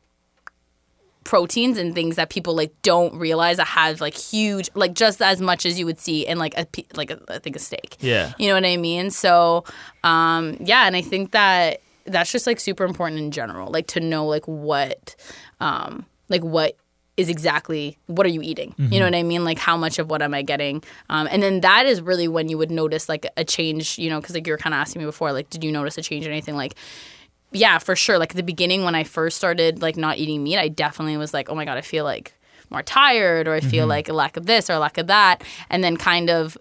proteins and things that people like don't realize that have like huge like just as much as you would see in like a like a, I think a steak. Yeah. You know what I mean? So, um, yeah, and I think that that's just like super important in general, like to know like what, um, like what is exactly what are you eating? You know what I mean? Like how much of what am I getting? Um, and then that is really when you would notice like a change, you know, because like you were kind of asking me before, like did you notice a change or anything? Like yeah, for sure. Like at the beginning when I first started like not eating meat, I definitely was like, oh my god, I feel like more tired, or I feel like a lack of this or a lack of that, and then kind of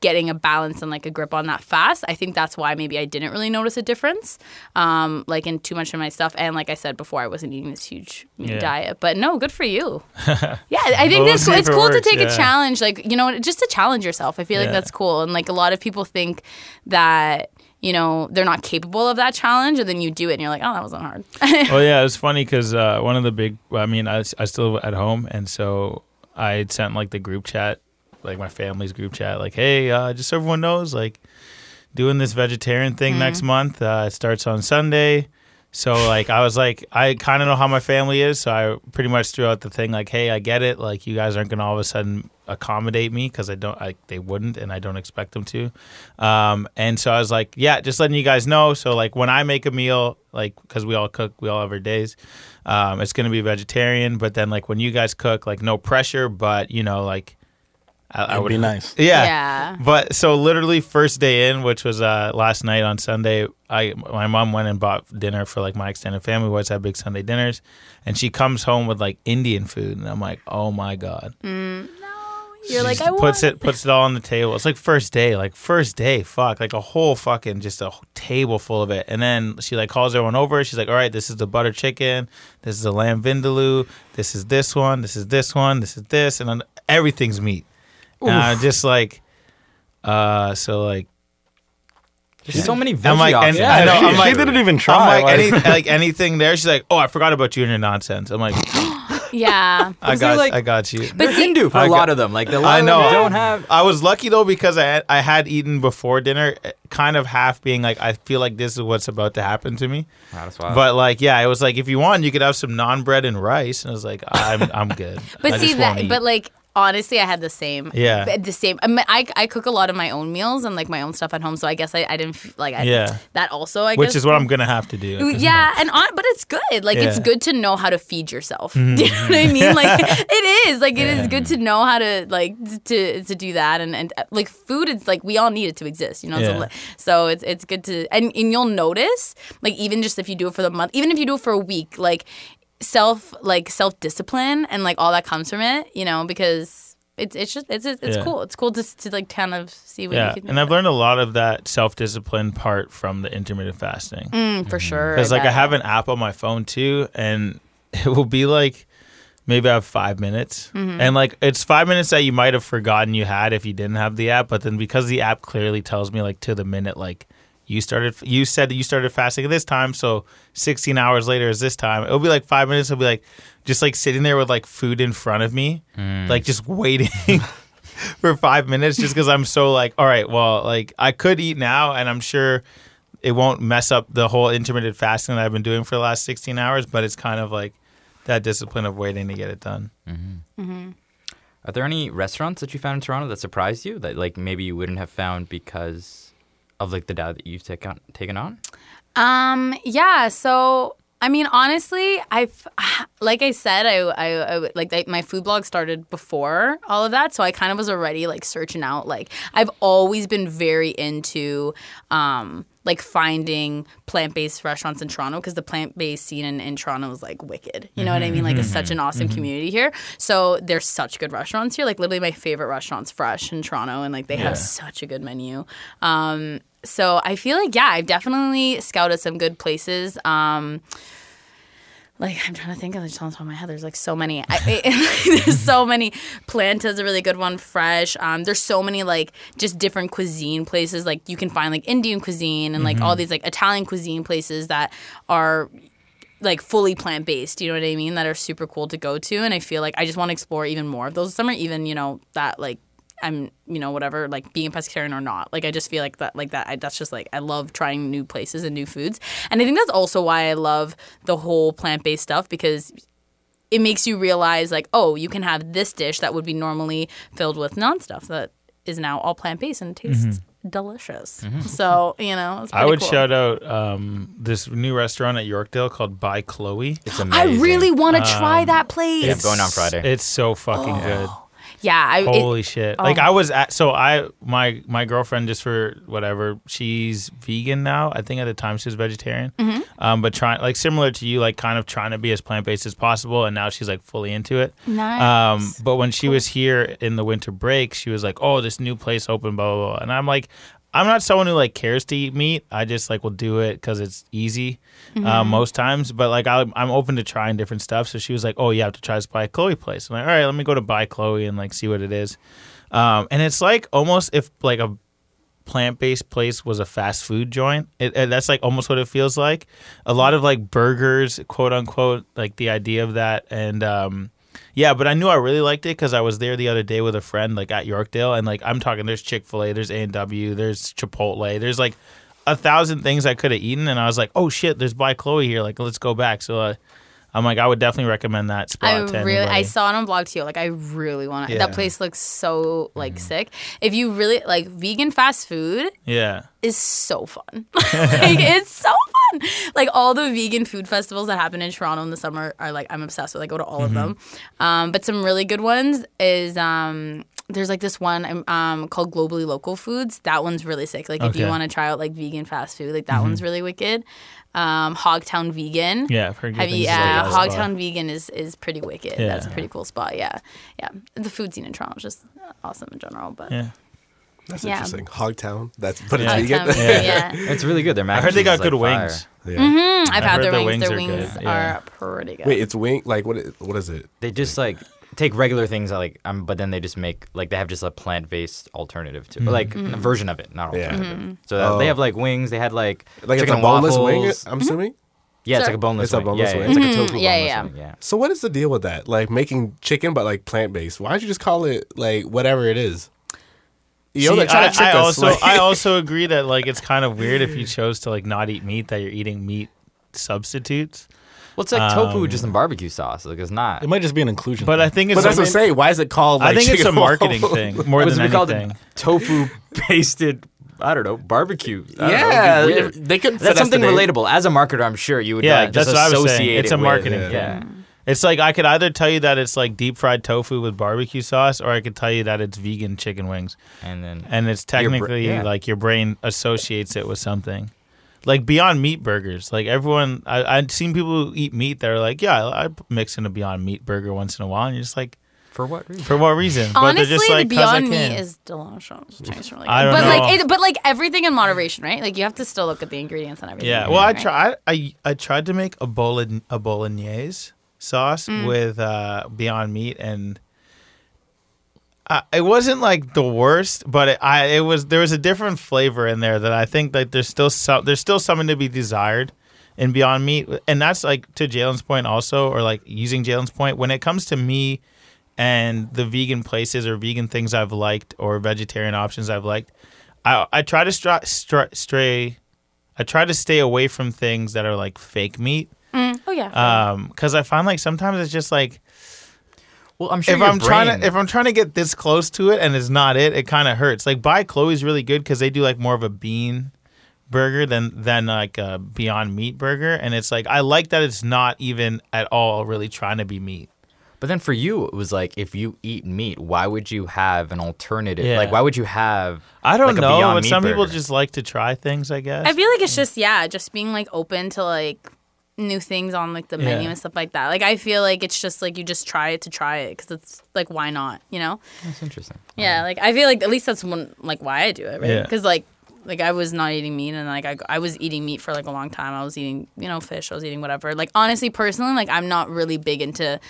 getting a balance and like a grip on that fast. I think that's why maybe I didn't really notice a difference, um, like in too much of my stuff. And like I said before, I wasn't eating this huge meat Yeah. diet. But no, good for you. [LAUGHS] yeah, I think that's see cool. if it's cool to take yeah. a challenge, like you know, just to challenge yourself. I feel like that's cool. And like a lot of people think that you know they're not capable of that challenge, and then you do it, and you're like, oh, that wasn't hard. [LAUGHS] well, yeah, it was funny because uh, one of the big, I mean, I, I still live at home, and so I sent like the group chat, like my family's group chat, like, hey, uh, just so everyone knows, like, doing this vegetarian thing next month. Uh, it starts on Sunday. So, like, I was like, I kind of know how my family is, so I pretty much threw out the thing, like, hey, I get it. Like, you guys aren't going to all of a sudden accommodate me because I don't, I, they wouldn't, and I don't expect them to. Um, and so I was like, yeah, just letting you guys know. So like when I make a meal, like because we all cook, we all have our days. Um, it's gonna be vegetarian, but then like when you guys cook, like no pressure, but you know like I, I It'd would be nice. Yeah. Yeah. But so literally first day in, which was uh, last night on Sunday, I my mom went and bought dinner for like my extended family. We always have big Sunday dinners, and she comes home with like Indian food, and I'm like, oh my god. You're like, She I puts want it [LAUGHS] puts it all on the table. It's like first day, like first day, fuck, like a whole fucking just a table full of it. And then she like calls everyone over. She's like, "All right, this is the butter chicken. This is the lamb vindaloo. This is this one. This is this one. This is this, and then everything's meat." And I'm just like, uh, so like There's so many veggie I'm like, and options. I know. she- I'm she didn't even I'm try, like, [LAUGHS] like- any, like anything there. She's like, "Oh, I forgot about you and your nonsense." I'm like, [GASPS] Yeah. "I they're got, like- I got you." They're Hindu for a I lot got- of them. Like the lot I of know. them don't have. I was lucky though because I had, I had eaten before dinner, eh, kind of half being like, I feel like this is what's about to happen to me. That's wild. But like, yeah, it was like if you want, you could have some naan bread and rice, and I was like, I'm I'm good. But I see just wanna that, eat. but like honestly, I had the same. Yeah. The same. I, mean, I I cook a lot of my own meals and like my own stuff at home, so I guess I, I didn't f- like I, Yeah. that also. I which guess is what I'm gonna have to do. Yeah, and on, but it's good. Like it's Yeah. Mm-hmm. good to know how to feed yourself. [LAUGHS] Do you know what I mean? Like [LAUGHS] it is. Like it is good to know how to like to to do that. And and uh, like food, it's like we all need it to exist. You know. Yeah. So, so it's it's good to and and you'll notice like even just if you do it for the month, even if you do it for a week, like self like self discipline and like all that comes from it. You know because. It's, it's just it's it's Yeah. cool. It's cool to to like kind of see what Yeah, you can do. and I've learned a lot of that self discipline part from the intermittent fasting. Mm, for sure. because like I have an app on my phone too, and [LAUGHS] it will be like maybe I have five minutes, Mm-hmm. and like it's five minutes that you might have forgotten you had if you didn't have the app, but then because the app clearly tells me like to the minute like you started you said that you started fasting at this time, so 16 hours later is this time. It'll be like five minutes. It'll be like just like sitting there with like food in front of me, mm. like just waiting. [LAUGHS] For five minutes, just because I'm so like, all right, well, like I could eat now, and I'm sure it won't mess up the whole intermittent fasting that I've been doing for the last 16 hours, but it's kind of like that discipline of waiting to get it done. Mm-hmm. Mm-hmm. Are there any restaurants that you found in Toronto that surprised you that like maybe you wouldn't have found because of like the diet that you've taken taken on? Um. Yeah. So I mean, honestly, I've [SIGHS] like I said, I I, I like I, my food blog started before all of that, so I kind of was already like searching out. Like I've always been very into um like finding plant based restaurants in Toronto because the plant based scene in, in Toronto is like wicked. You know what I mean? Like it's such an awesome community here. So there's such good restaurants here. Like literally my favorite restaurant's Fresh in Toronto, and like they Yeah. have such a good menu. Um, so I feel like yeah, I've definitely scouted some good places. Um, like I'm trying to think of just on the top of my head. There's like so many. I, [LAUGHS] there's so many. Planta's is a really good one. Fresh. Um, there's so many like just different cuisine places. Like you can find like Indian cuisine and like all these like Italian cuisine places that are like fully plant based. You know what I mean? That are super cool to go to. And I feel like I just want to explore even more of those summer. Even you know that like I'm you know whatever like being a pescatarian or not. Like I just feel like that like that. I, that's just like I love trying new places and new foods. And I think that's also why I love the whole plant based stuff because it makes you realize like oh you can have this dish that would be normally filled with non stuff that is now all plant based and tastes. Mm-hmm. Delicious. Mm-hmm. So you know, it's I would cool. shout out um, this new restaurant at Yorkdale called By Chloe. It's amazing. I really want to try um, that place. Yeah, going on Friday. It's so fucking Oh. good. Yeah, I, it- Holy shit! Like I was at so I my my girlfriend just for whatever she's vegan now. I think at the time she was vegetarian, Mm-hmm. um, but trying like similar to you, like kind of trying to be as plant based as possible. And now she's like fully into it. Nice. Um, but when she was here in the winter break, she was like, "Oh, this new place opened." Blah blah blah. And I'm like, I'm not someone who like cares to eat meat. I just like will do it because it's easy uh, most times. But like I, I'm open to trying different stuff. So she was like, "Oh, you have to try this by Chloe place." I'm like, "All right, let me go to by Chloe and like see what it is." Um, and it's like almost if like a plant based place was a fast food joint. It, it- that's like almost what it feels like. A lot of like burgers, quote unquote, like the idea of that. And um, yeah, but I knew I really liked it because I was there the other day with a friend, like at Yorkdale, and like I'm talking. There's Chick Fil A, there's A and W, there's Chipotle, there's like a thousand things I could have eaten, and I was like, oh shit, there's by Chloe here. Like let's go back. So. Uh, I'm like, I would definitely recommend that spot. I really, I saw it on blog too. Like, I really want to. Yeah. That place looks so like Mm-hmm. sick. If you really like vegan fast food, yeah. is so fun. [LAUGHS] like, it's so fun. [LAUGHS] Like all the vegan food festivals that happen in Toronto in the summer are like I'm obsessed with. I go to all Mm-hmm. of them. Um, but some really good ones is um, there's like this one um, um, called Globally Local Foods. That one's really sick. Like if you want to try out like vegan fast food, like that one's really wicked. Um, Hogtown Vegan. Yeah, I've heard good Have you? Yeah, spot. Hogtown Vegan is is pretty wicked. That's a pretty cool spot. Yeah, yeah. The food scene in Toronto is just awesome in general. But Yeah. That's Yeah. interesting. Hogtown. That's but it's Yeah. vegan. Um, [LAUGHS] yeah. It's really good. Their mac I heard they got good like, wings. yeah. Mm, I've I had heard their the wings. wings Their are wings good, yeah. are pretty good. Wait, it's wing. Like what? What is it? They just like take regular things like um, but then they just make like they have just a plant based alternative to or, like Mm-hmm. a version of it, not Yeah. alternative. So uh, Oh. they have like wings. They had like Like it's a boneless waffles. wing. I'm assuming. Yeah, it's like a boneless. It's a wing. boneless yeah, wing. Yeah, it's like a Mhm. tofu Yeah, boneless yeah. wing. Yeah. So what is the deal with that? Like making chicken, but like plant based. Why don't you just call it like whatever it is? You know, See, they're I, to trick I us. also like- I [LAUGHS] also agree that like it's kind of weird if you chose to like not eat meat that you're eating meat substitutes. Well, it's like tofu Um, just in barbecue sauce. Like it's not. It might just be an inclusion. But thing. I think it's but that's I what I'm saying. Why is it called? Like, I think it's a marketing [LAUGHS] thing more than it called anything. tofu basted? I don't know barbecue. I don't know, Yeah, it'd be weird. they could. That's something relatable. As a marketer, I'm sure you would Yeah, like, just that's what I was saying. It's it a with- marketing yeah. Thing. It's like I could either tell you that it's like deep fried tofu with barbecue sauce, or I could tell you that it's vegan chicken wings, And then and it's Your bra- technically yeah. like your brain associates it with something. Like Beyond Meat burgers, like everyone, I, I've seen people who eat meat that are like, yeah, I, I mix in a Beyond Meat burger once in a while, and you're just like, for what reason? for what reason? but Honestly, they're just like, the 'cause I Beyond can. Meat is delicious. It tastes really good. I don't but know. like, it, but like everything in moderation, right? Like you have to still look at the ingredients and everything. Yeah. Well, I right? tried. I I tried to make a bolo- a bolognese sauce Mm. with uh, Beyond Meat, and I, it wasn't like the worst, but it, I it was there was a different flavor in there that I think that there's still some there's still something to be desired in Beyond Meat, and that's like to Jalen's point also, or like using Jalen's point when it comes to me and the vegan places or vegan things I've liked or vegetarian options I've liked. I I try to stra- stra- stray I try to stay away from things that are like fake meat. Mm, oh yeah. Um, because I find like sometimes it's just like Well, I'm sure if your I'm trying to if I'm trying to get this close to it and it's not it, it kind of hurts. Like By Chloe's really good because they do like more of a bean burger than than like a Beyond Meat burger, and it's like I like that it's not even at all really trying to be meat. But then for you, it was like if you eat meat, why would you have an alternative? Yeah. Like, why would you have? I don't like, a know, Beyond but Meat some people just like to try things. I guess. I feel like it's just yeah, just being like open to like new things on like the menu Yeah. and stuff like that. Like I feel like it's just like you just try it to try it because it's like why not, you know? That's interesting. Yeah, like I feel like at least that's one like why I do it, right? Yeah. Because like like I was not eating meat and like I, I was eating meat for like a long time. I was eating you know fish. I was eating whatever. Like honestly, personally, like I'm not really big into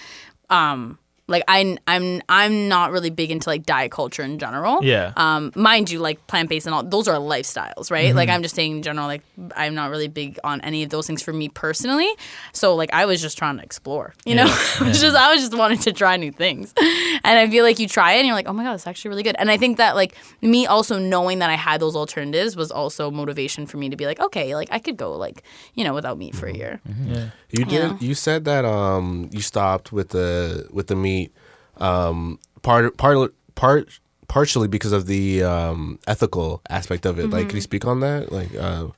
um like I I'm I'm not really big into like diet culture in general. Yeah. Um, mind you, like plant based and all those are lifestyles, right? Mm-hmm. Like I'm just saying in general, like I'm not really big on any of those things for me personally. So like I was just trying to explore, you know, Yeah. [LAUGHS] It just I was just wanting to try new things, and I feel like you try it and you're like, oh my god, it's actually really good. And I think that like me also knowing that I had those alternatives was also motivation for me to be like, okay, like I could go like you know without meat for a year. yeah. You did. Yeah. You said that um you stopped with the with the meat um part part part partially because of the um ethical aspect of it. Like, Mm-hmm. can you speak on that? Like, uh,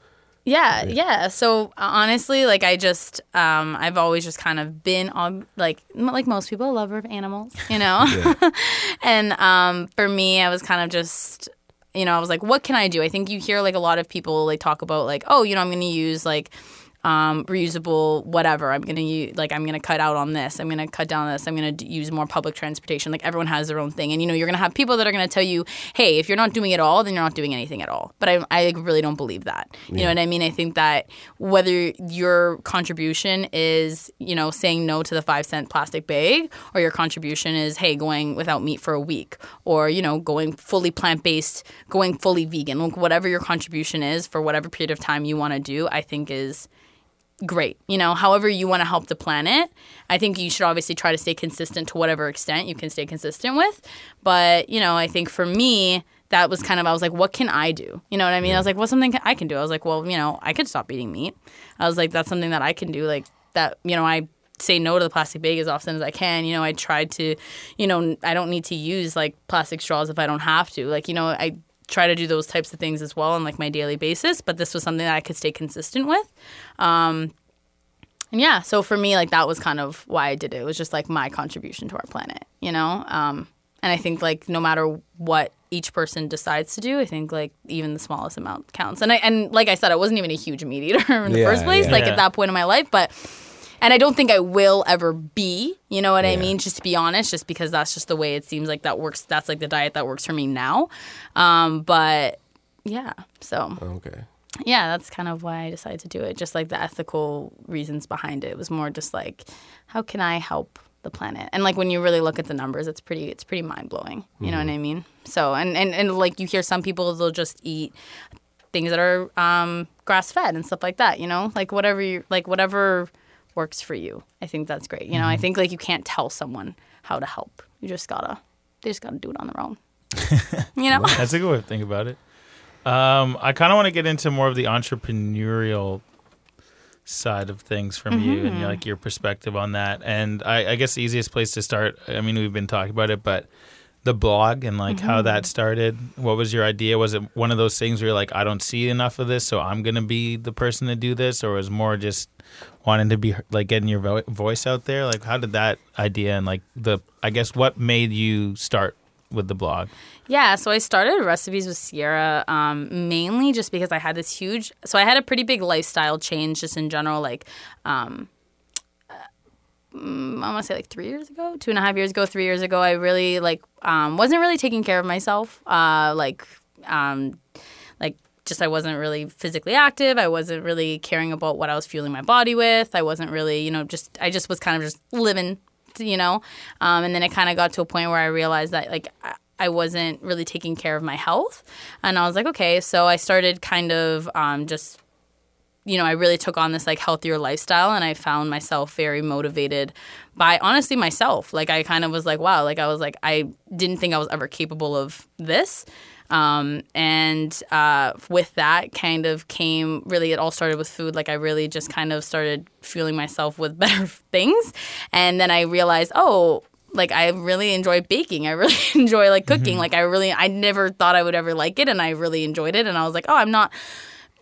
Yeah, yeah. So uh, honestly, like I just, um, I've always just kind of been on, like, m- like most people, a lover of animals, you know. [LAUGHS] [LAUGHS] and um, for me, I was kind of just, you know, I was like, what can I do? I think you hear like a lot of people like talk about like, oh, you know, I'm going to use like um, reusable whatever. I'm gonna use like I'm gonna cut out on this. I'm gonna cut down on this. I'm gonna d- use more public transportation. Like everyone has their own thing, and you know you're gonna have people that are gonna tell you, hey, if you're not doing it all, then you're not doing anything at all. But I I really don't believe that. You know what I mean? I think that whether your contribution is you know saying no to the five cent plastic bag, or your contribution is hey going without meat for a week, or you know going fully plant based, going fully vegan, like whatever your contribution is for whatever period of time you want to do, I think is great. You know, however you want to help the planet, I think you should obviously try to stay consistent to whatever extent you can stay consistent with. But, you know, I think for me, that was kind of, I was like, what can I do? You know what I mean? I was like, what's something I can do? I was like, well, you know, I could stop eating meat. I was like, that's something that I can do. Like, that, you know, I say no to the plastic bag as often as I can. You know, I tried to, you know, I don't need to use like plastic straws if I don't have to. Like, you know, I try to do those types of things as well on like my daily basis, but this was something that I could stay consistent with. Um, and yeah, so for me, like that was kind of why I did it. It was just like my contribution to our planet, you know? Um, and I think like no matter what each person decides to do, I think like even the smallest amount counts. And I and like I said, I wasn't even a huge meat eater [LAUGHS] in the Yeah, first place, yeah. like Yeah. at that point in my life, but and I don't think I will ever be. You know what I mean? Just to be honest, just because that's just the way it seems like that works. That's like the diet that works for me now. Um, but yeah, so Okay. yeah, that's kind of why I decided to do it. Just like the ethical reasons behind it. It was more just like, how can I help the planet? And like when you really look at the numbers, it's pretty it's pretty mind blowing. You know what I mean? So and, and and like you hear some people they'll just eat things that are um, grass fed and stuff like that. You know, like whatever you like whatever works for you. I think that's great. You know, I mm-hmm. think like you can't tell someone how to help. You just gotta they just gotta do it on their own. [LAUGHS] you know. That's a good way to think about it. Um, I kind of want to get into more of the entrepreneurial side of things from you and mm-hmm. like your perspective on that. And I, I guess the easiest place to start. I mean, we've been talking about it, but the blog and like how mm-hmm. that started. What was your idea? Was it one of those things where you're like, I don't see enough of this, so I'm gonna be the person to do this, or was more just wanting to be like getting your vo- voice out there? Like, how did that idea and like the I guess what made you start with the blog? Yeah, so I started recipes with Sierra um, mainly just because I had this huge. So I had a pretty big lifestyle change just in general. Like, um, uh, mm, I want to say like three years ago, two and a half years ago, three years ago. I really like um, wasn't really taking care of myself. Uh, like, um, just I wasn't really physically active. I wasn't really caring about what I was fueling my body with. I wasn't really, you know, just I just was kind of just living, you know. Um, and then it kind of got to a point where I realized that like I, wasn't really taking care of my health, and I was like, okay. So I started kind of um, just you know, I really took on this like healthier lifestyle and I found myself very motivated by honestly myself. Like I kind of was like, wow, like I was like I didn't think I was ever capable of this. Um, and uh, with that kind of came really it all started with food. Like I really just kind of started fueling myself with [LAUGHS] better things. And then I realized, oh, like I really enjoy baking. I really [LAUGHS] enjoy like cooking. Like I really I never thought I would ever like it and I really enjoyed it and I was like, "Oh, I'm not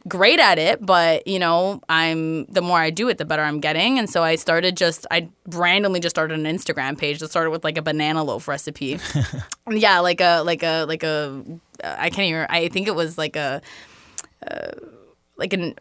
great at it, but you know, I'm the more I do it, the better I'm getting. And so I started just I randomly just started an Instagram page that started with like a banana loaf recipe. [LAUGHS] yeah, like a like a like a uh, can't even I think it was like a uh, like an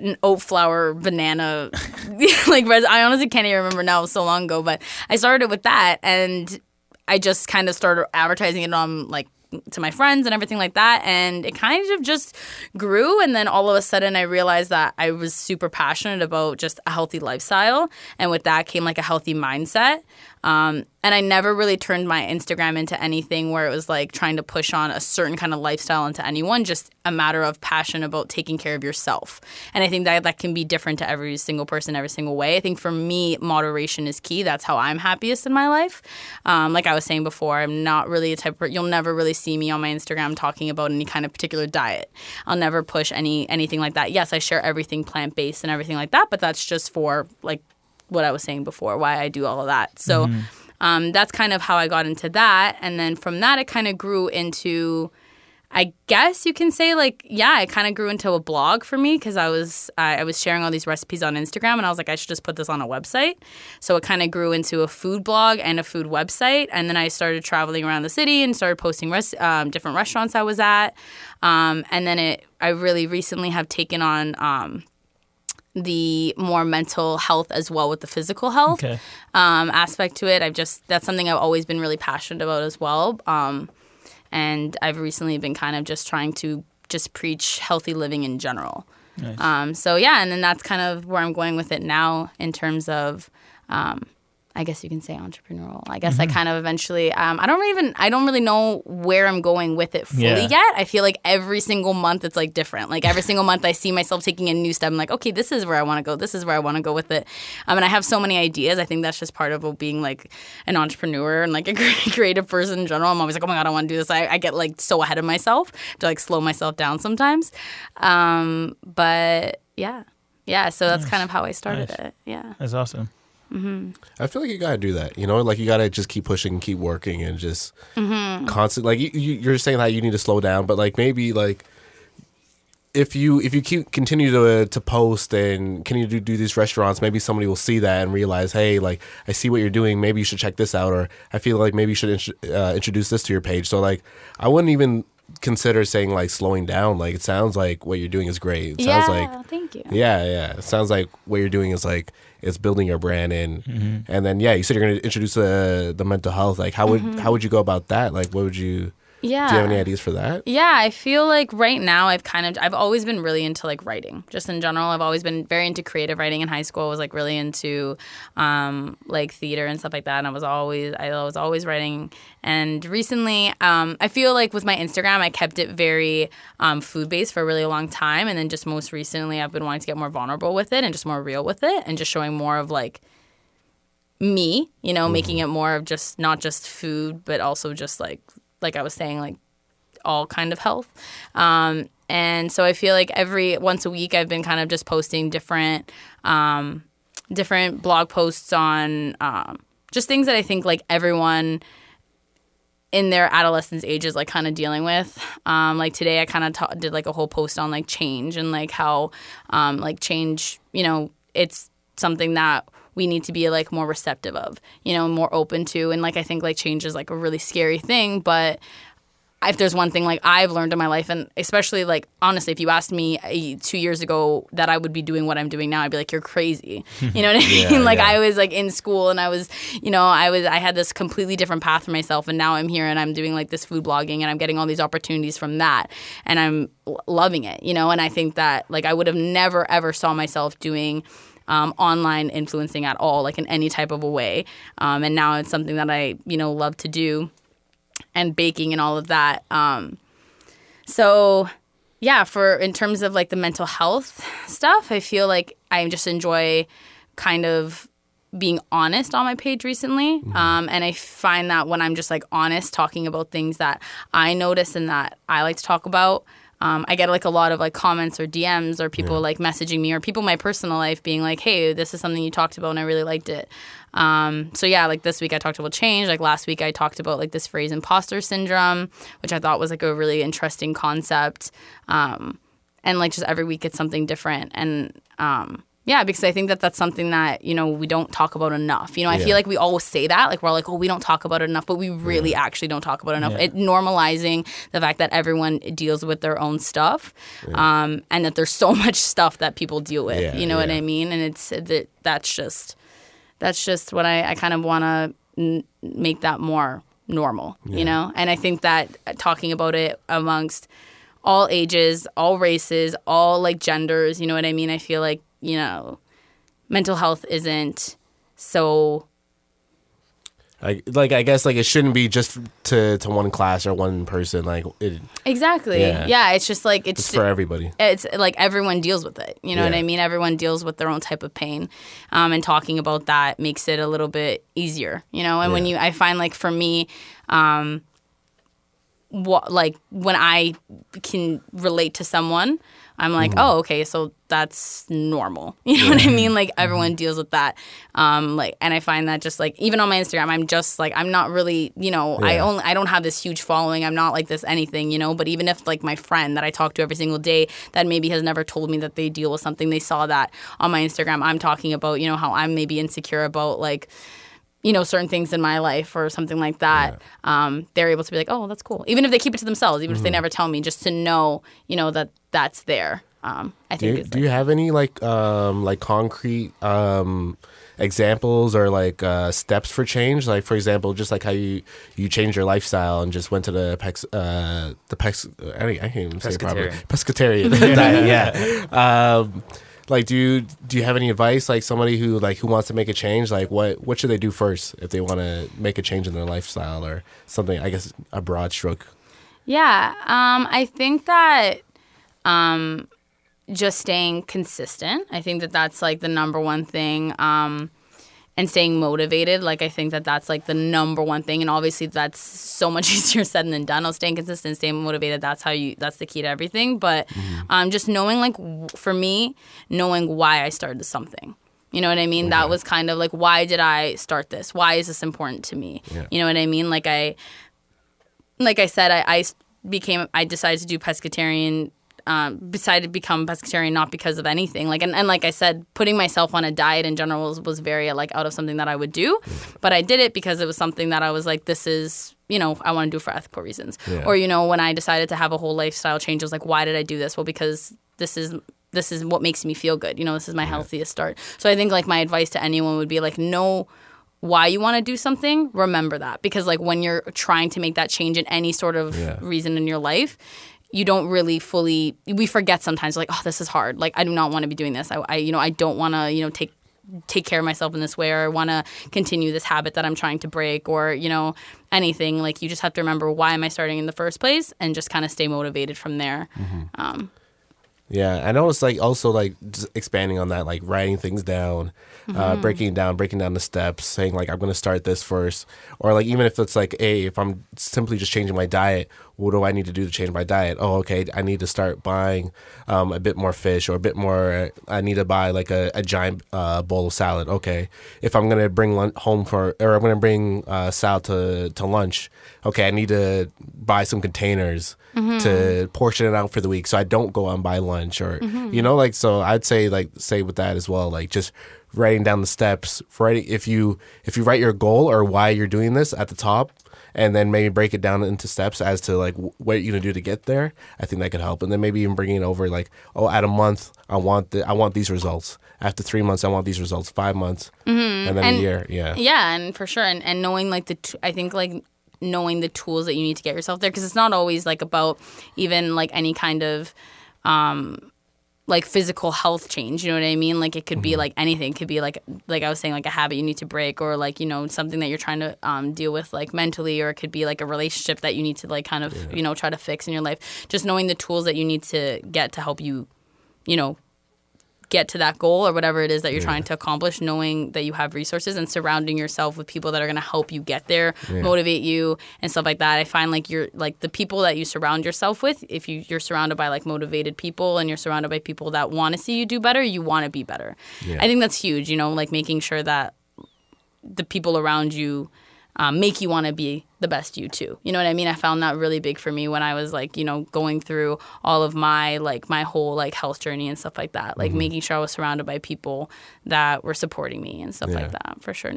an oat flour banana [LAUGHS] like res- I honestly can't even remember now it was so long ago but I started with that and I just kind of started advertising it on like to my friends and everything like that and it kind of just grew and then all of a sudden I realized that I was super passionate about just a healthy lifestyle and with that came like a healthy mindset um, and I never really turned my Instagram into anything where it was like trying to push on a certain kind of lifestyle into anyone, just a matter of passion about taking care of yourself. And I think that that can be different to every single person, every single way. I think for me, moderation is key. That's how I'm happiest in my life. Um, like I was saying before, I'm not really a type of, you'll never really see me on my Instagram talking about any kind of particular diet. I'll never push any anything like that. Yes, I share everything plant based and everything like that, but that's just for like what I was saying before, why I do all of that. So um, that's kind of how I got into that. And then from that, it kind of grew into, I guess you can say, like, yeah, it kind of grew into a blog for me because I was I was sharing all these recipes on Instagram, and I was like, I should just put this on a website. So it kind of grew into a food blog and a food website. And then I started traveling around the city and started posting res- um, different restaurants I was at. Um, and then it, I really recently have taken on. Um, the more mental health as well with the physical health Okay. um, aspect to it. I've just that's something I've always been really passionate about as well. Um, and I've recently been kind of just trying to just preach healthy living in general. Nice. Um, so yeah, and then that's kind of where I'm going with it now in terms of. I guess you can say entrepreneurial. I guess Mm-hmm. I kind of eventually. Um, I don't even. I don't really know where I'm going with it fully Yeah. yet. I feel like every single month it's like different. Like every single month I see myself taking a new step. I'm like, okay, this is where I want to go. This is where I want to go with it. Um, and I have so many ideas. I think that's just part of being like an entrepreneur and like a [LAUGHS] creative person in general. I'm always like, oh my god, I want to do this. I, I get like so ahead of myself to like slow myself down sometimes. Um, but yeah, yeah. So that's kind of how I started Nice. it. Yeah. That's awesome. I feel like you gotta do that. You know, like you gotta just keep pushing and keep working and just constant. Like you, you, you're saying that you need to slow down, but like maybe like if you if you keep continue to to post and continue to do these restaurants, maybe somebody will see that and realize, hey, like I see what you're doing. Maybe you should check this out, or I feel like maybe you should int- uh, introduce this to your page. So like I wouldn't even consider saying like slowing down. Like it sounds like what you're doing is great. It yeah, sounds like thank you. yeah, yeah. It sounds like what you're doing is like it's building your brand and Mm-hmm. and then yeah, you said you're gonna introduce the the mental health. Like how would how would you go about that? Like what would you Mm-hmm. Yeah. do you have any ideas for that? Yeah, I feel like right now I've kind of I've always been really into like writing. Just in general, I've always been very into creative writing in high school. I was like really into um, like theater and stuff like that. And I was always I was always writing. And recently, um, I feel like with my Instagram, I kept it very um, food based for a really long time. And then just most recently, I've been wanting to get more vulnerable with it and just more real with it and just showing more of like me, you know, making it more of just not just food, but also just like like I was saying, like all kind of health. Um, and so I feel like every once a week I've been kind of just posting different um, different blog posts on um, just things that I think like everyone in their adolescence ages like kind of dealing with um, like today i kind of ta- did like a whole post on like change and like how um, like change you know it's something that we need to be like more receptive of you know more open to and like i think like change is like a really scary thing but if there's one thing like I've learned in my life, and especially like honestly, if you asked me uh, two years ago that I would be doing what I'm doing now, I'd be like, "You're crazy." [LAUGHS] You know what I mean? Yeah, [LAUGHS] like yeah. I was like in school, and I was, you know, I was I had this completely different path for myself, and now I'm here, and I'm doing like this food blogging, and I'm getting all these opportunities from that, and I'm loving it, you know. And I think that like I would have never ever saw myself doing um, online influencing at all, like in any type of a way. Um, and now it's something that I, you know, love to do and baking and all of that. Um, so yeah, for in terms of like the mental health stuff, I feel like I just enjoy kind of being honest on my page recently. Um, and I find that when I'm just like honest talking about things that I notice and that I like to talk about, um, I get like a lot of like comments or DMs or people like messaging me or people in my personal life being like, hey, this is something you talked about and I really liked it. Um, so yeah, like this week I talked about change. Like last week I talked about like this phrase imposter syndrome, which I thought was like a really interesting concept. Um, and like just every week it's something different. And um, yeah, because I think that that's something that you know we don't talk about enough. You know, I Yeah. feel like we always say that, like we're like, oh, we don't talk about it enough, but we really actually don't talk about it enough. It normalizing the fact that everyone deals with their own stuff, um, and that there's so [LAUGHS] much stuff that people deal with. Yeah, you know what. I mean? And it's that that's just that's just what I, I kind of want to n- make that more normal, you know? And I think that talking about it amongst all ages, all races, all like genders, you know what I mean? I feel like, you know, mental health isn't so Like, like I guess like it shouldn't be just to to one class or one person. Like it, exactly. Yeah. Yeah, it's just like it's it's for everybody. it's like everyone deals with it. You know what I mean? Everyone deals with their own type of pain, um, and talking about that makes it a little bit easier. You know, and when you, I find like for me, um, what like when I can relate to someone, I'm like, Mm-hmm. oh, okay, so that's normal. [LAUGHS] You know what I mean? Like everyone Mm-hmm. deals with that. Um, like, and I find that just like even on my Instagram, I'm just like I'm not really, you know, I only I don't have this huge following. I'm not like this anything, you know. But even if like my friend that I talk to every single day that maybe has never told me that they deal with something, they saw that on my Instagram. I'm talking about, you know, how I'm maybe insecure about like you know certain things in my life or something like that um, they're able to be like oh that's cool even if they keep it to themselves even if Mm-hmm. they never tell me just to know you know that that's there um, i Do think you, it's do you have any like um like concrete um examples or like uh steps for change? Like for example, just like how you you changed your lifestyle and just went to the pex uh the pex I, don't- I can't even say it properly. Pescatarian. Diet, [LAUGHS] [LAUGHS] yeah. Like do you do you have any advice like somebody who like who wants to make a change like what what should they do first if they want to make a change in their lifestyle or something i guess a broad stroke Yeah, um, I think that um, just staying consistent. I think that that's like the number one thing. Um, and staying motivated, like I think that that's like the number one thing. And obviously, that's so much [LAUGHS] easier said than done. Oh, staying consistent, staying motivated. That's how you. That's the key to everything. But um, just knowing, like, w- for me, knowing why I started something. You know what I mean? That was kind of like, why did I start this? Why is this important to me? Yeah. You know what I mean? Like I, like I said, I, I became, I decided to do pescatarian. Um, decided to become pescatarian not because of anything. Like and, and like I said, putting myself on a diet in general was, was very like out of something that I would do, but I did it because it was something that I was like, this is you know, I want to do for ethical reasons. Yeah. Or, you know, when I decided to have a whole lifestyle change, I was like, why did I do this? Well, because this is this is what makes me feel good. You know, this is my healthiest start. So I think like my advice to anyone would be like, know why you want to do something, remember that. Because like when you're trying to make that change in any sort of Yeah. reason in your life, you don't really fully we forget sometimes like, oh, this is hard. Like I do not want to be doing this. I, I you know, I don't want to, you know, take take care of myself in this way or I want to continue this habit that I'm trying to break or, you know, anything. Like you just have to remember why am I starting in the first place and just kind of stay motivated from there. Um, Yeah, I know it's like also like just expanding on that, like writing things down, Mm-hmm. uh, breaking down, breaking down the steps, saying like I'm gonna start this first, or like even if it's like, hey, if I'm simply just changing my diet, what do I need to do to change my diet? Oh, okay, I need to start buying um, a bit more fish or a bit more. I need to buy like a, a giant uh, bowl of salad. Okay, if I'm gonna bring lunch home for, or I'm gonna bring uh, salad to to lunch. Okay, I need to buy some containers to portion it out for the week, so I don't go out and buy lunch, or you know, like so. I'd say like say with that as well, like just writing down the steps. Writing if you if you write your goal or why you're doing this at the top, and then maybe break it down into steps as to like what you're gonna do to get there. I think that could help, and then maybe even bringing it over like, oh, at a month, I want the I want these results. After three months, I want these results. Five months, and then And- a year. Yeah, Yeah, and for sure, and, and knowing like the, t- I think like knowing the tools that you need to get yourself there, because it's not always like about even like any kind of, um, like physical health change. You know what I mean? Like it could be like anything. It could be like like I was saying, like a habit you need to break, or like you know something that you're trying to um, deal with like mentally, or it could be like a relationship that you need to like kind of you know try to fix in your life. Just knowing the tools that you need to get to help you, you know, get to that goal or whatever it is that you're trying to accomplish, knowing that you have resources and surrounding yourself with people that are going to help you get there, motivate you and stuff like that. I find like you're like the people that you surround yourself with, if you, you're surrounded by like motivated people and you're surrounded by people that want to see you do better, you want to be better. I think that's huge, you know, like making sure that the people around you um, make you want to be the best you too. You know what I mean? I found that really big for me when I was like, you know, going through all of my like my whole like health journey and stuff like that. Like making sure I was surrounded by people that were supporting me and stuff Yeah. like that. For sure,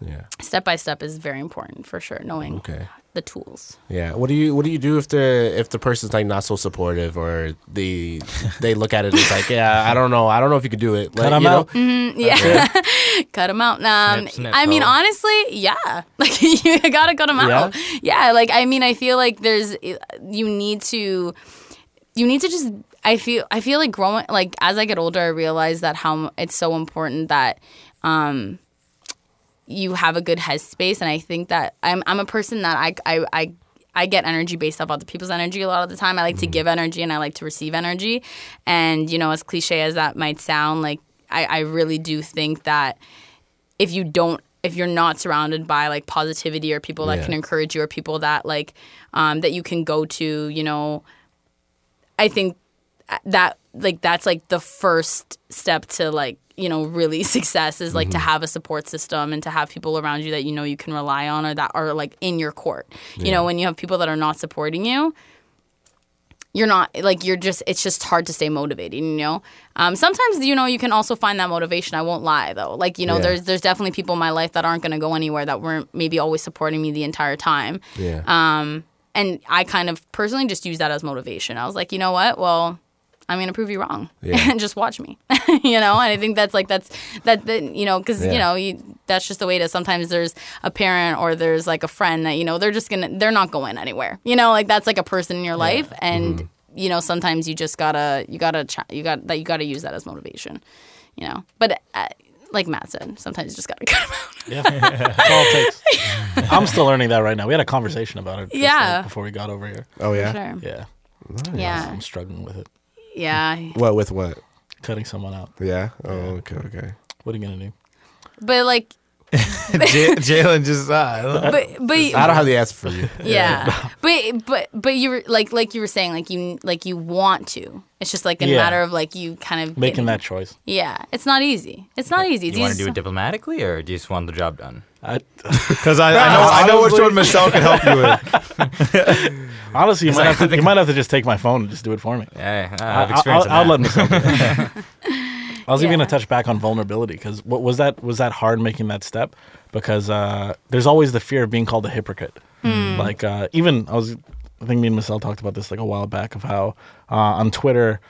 yeah. step by step is very important. For sure, knowing Okay. the tools. Yeah. What do you What do you do if the if the person's like not so supportive or the they look at it as like yeah I don't know I don't know if you could do it. Like, Cut 'em you know? out. Yeah, [LAUGHS] cut them out. Um, Snip, snip, I mean, ho. honestly, yeah, [LAUGHS] like you gotta cut them out. Yeah, like I mean, I feel like there's you need to you need to just. I feel I feel like growing like as I get older, I realize that how it's so important that um you have a good headspace, and I think that I'm I'm a person that I I. I I get energy based off other people's energy a lot of the time. I like to give energy and I like to receive energy. And, you know, as cliche as that might sound, like I, I really do think that if you don't if you're not surrounded by like positivity or people that Yeah. can encourage you or people that like um, that you can go to you know i think that like that's like the first step to like you know really [LAUGHS] success is like to have a support system and to have people around you that you know you can rely on or that are like in your court. You know when you have people that are not supporting you you're not like you're just it's just hard to stay motivated you know? Um, sometimes you know you can also find that motivation. I won't lie though. Like you know Yeah. there's there's definitely people in my life that aren't going to go anywhere that weren't maybe always supporting me the entire time. Yeah. um, and i kind of personally just use that as motivation. I was like you know what? Well i'm going to prove you wrong Yeah. and [LAUGHS] just watch me [LAUGHS] you know and i think that's like that's that, that you know because Yeah. you know you, that's just the way it is sometimes there's a parent or there's like a friend that you know they're just gonna they're not going anywhere you know like that's like a person in your life and Mm-hmm. you know sometimes you just gotta you gotta you got that you gotta use that as motivation you know but uh, like matt said sometimes you just gotta [LAUGHS] cut 'em out Yeah, that's all it takes. I'm still learning that right now. We had a conversation about it. just, Yeah. like, before we got over here. oh yeah. Sure. Yeah, yeah I'm struggling with it. Yeah What with what? Cutting someone out. Yeah. Oh okay okay. What are you gonna do? but like [LAUGHS] J- Jalen just uh, but but I don't have the answer for you. yeah [LAUGHS] but but but you were like like you were saying like you like you want to it's just like a Yeah. matter of like you kind of Making getting- that choice. yeah it's not easy it's not easy it's Do you want to easy do it diplomatically, or do you just want the job done? I, because I, I know I know which one Michelle can help you with. [LAUGHS] honestly, you might, have to, you might have to just take my phone and just do it for me. Yeah, I I- have I'll, experience. I'll let myself. do it. [LAUGHS] I was even gonna touch back on vulnerability because what was that? Was that hard making that step? Because uh, there's always the fear of being called a hypocrite. Like uh, even I was, I think me and Michelle talked about this like a while back of how uh, on Twitter.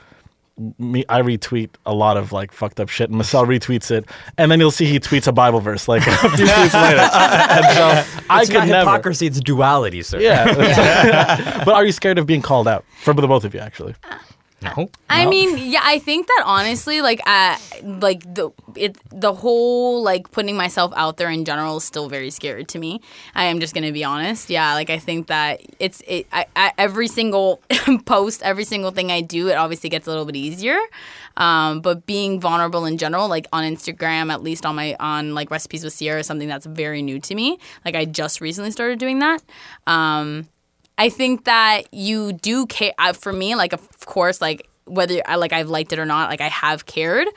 Me, I retweet a lot of like fucked up shit, and Michelle retweets it, and then you'll see he tweets a Bible verse like [LAUGHS] a few [LAUGHS] tweets later. And so [LAUGHS] I It's could not never. hypocrisy; it's duality, sir. Yeah. but are you scared of being called out for the both of you? Actually, uh, No. I mean, yeah, I think that honestly, like, uh, like the it the whole like putting myself out there in general is still very scary to me. I am just gonna be honest. Yeah, like I think that it's it. I, I every single [LAUGHS] post, every single thing I do, it obviously gets a little bit easier. Um, but being vulnerable in general, like on Instagram, at least on my on like recipes with Sierra, is something that's very new to me. Like I just recently started doing that. Um, I think that you do care. Uh, for me, like of course, like whether I like I've liked it or not, like I have cared.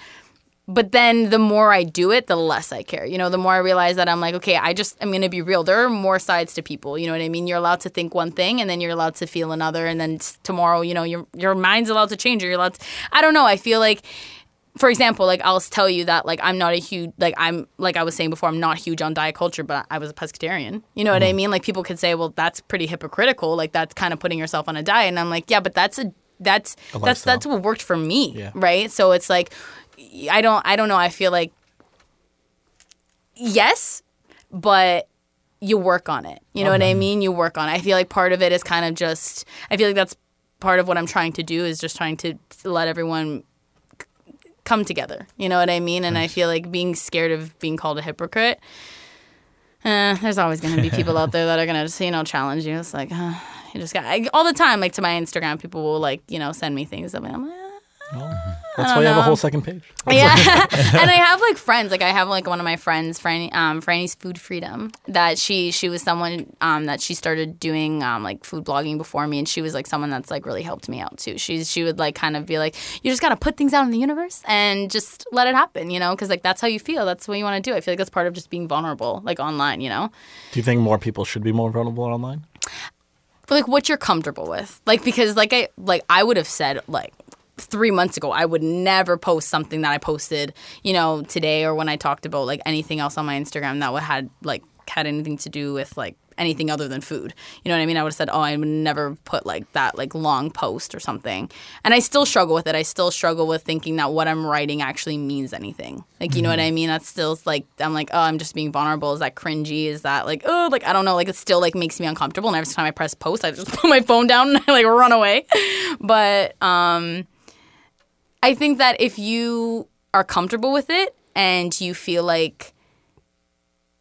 But then the more I do it, the less I care. You know, the more I realize that I'm like, okay, I just I'm gonna be real. There are more sides to people. You know what I mean? You're allowed to think one thing, and then you're allowed to feel another, and then tomorrow, you know, your your mind's allowed to change. Or you're allowed. To, I don't know. I feel like for example, like I'll tell you that like I'm not a huge like I'm like I was saying before I'm not huge on diet culture, but I was a pescatarian. You know what I mm. mean? Like people could say, well, that's pretty hypocritical. Like that's kind of putting yourself on a diet, and I'm like, yeah, but that's a that's that's that's what worked for me, Yeah. right? So it's like I don't I don't know. I feel like yes, but you work on it. You know what I mean? You work on it. I feel like part of it is kind of just I feel like that's part of what I'm trying to do is just trying to, let everyone come together. You know what I mean? And I feel like being scared of being called a hypocrite. Uh, there's always going to be people out there that are going to just, you know, challenge you. It's like, uh, you just got, I, all the time, like to my Instagram, people will like, you know, send me things. I'm like, I'm that's why you have a whole second page. [LAUGHS] yeah, [LAUGHS] and I [LAUGHS] have like friends. Like I have like one of my friends, Franny, um, Franny's Food Freedom. That she she was someone um, that she started doing um, like food blogging before me, and she was like someone that's like really helped me out too. She's she would like kind of be like, you just gotta put things out in the universe and just let it happen, you know, because like that's how you feel. That's what you want to do. I feel like that's part of just being vulnerable, like online, you know. Do you think more people should be more vulnerable online? But, like what you're comfortable with like because like i like i would have said like three months ago i would never post something that i posted you know today or when i talked about like anything else on my instagram that would had like had anything to do with like anything other than food. You know what i mean? I would have said oh i would never put like that like long post or something. And i still struggle with it. I still struggle with thinking that what i'm writing actually means anything. Like you know what i mean? That's still like i'm like oh i'm just being vulnerable. Is that cringy? Is that like oh like i don't know. Like it still like makes me uncomfortable and every time i press post i just [LAUGHS] put my phone down and i like run away. But um i think that if you are comfortable with it and you feel like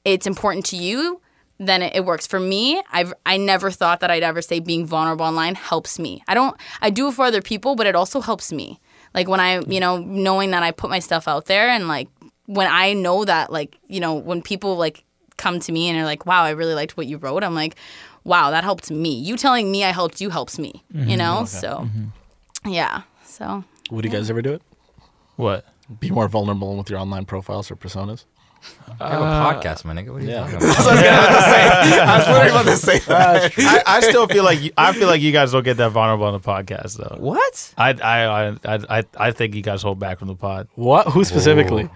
it's important to you then it, it works. For me i've i never thought that i'd ever say being vulnerable online helps me. I don't i do it for other people but it also helps me. Like when i you know knowing that i put my stuff out there and like when i know that like you know when people like come to me and are like wow i really liked what you wrote i'm like wow that helped me. You telling me i helped you helps me you mm-hmm. know? So mm-hmm. yeah. So Would you guys ever do it? What? Be more vulnerable with your online profiles or personas? I have a uh, podcast, my nigga. What are you yeah. talking [LAUGHS] about? I was literally about to say that. I, I still feel like you, I feel like you guys don't get that vulnerable on the podcast though. What? I I I I I think you guys hold back from the pod. What? Who specifically?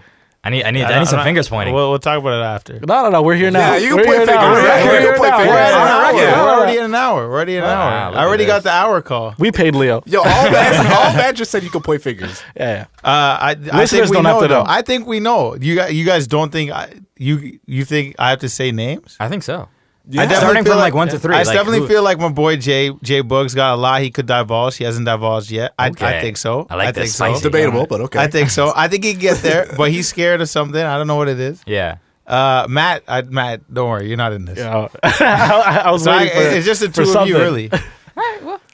I need, I need, I, I- need some I'm fingers pointing. We'll, we'll talk about it after. No, no, no. We're here now. Yeah, you can we're point here now. fingers. We're, Yeah, we're you here can now. fingers. We're We're, on already, we're We're already in an hour. We're already in an Wow, hour. look I already got the hour call. We paid Leo. Yo, all bad, [LAUGHS] all bad just said you could point fingers. Yeah, yeah. Uh, I, I Listeners think we don't know, have to know. I think we know. You guys, you guys don't think I, you you think I have to say names? I think so. I definitely Starting feel from like one to three. I like, definitely who- feel like my boy Jay Jay Boog's got a lot he could divulge. He hasn't divulged yet. I, I think so. I like think this so. spicy. Debatable, but okay. I think so. I think he can get there, [LAUGHS] but he's scared of something. I don't know what it is. Yeah. Uh, Matt, I, Matt, don't worry, you're not in this. Yeah. I, [LAUGHS] I was So I, waiting for it's just the for two of you, something. really. [LAUGHS]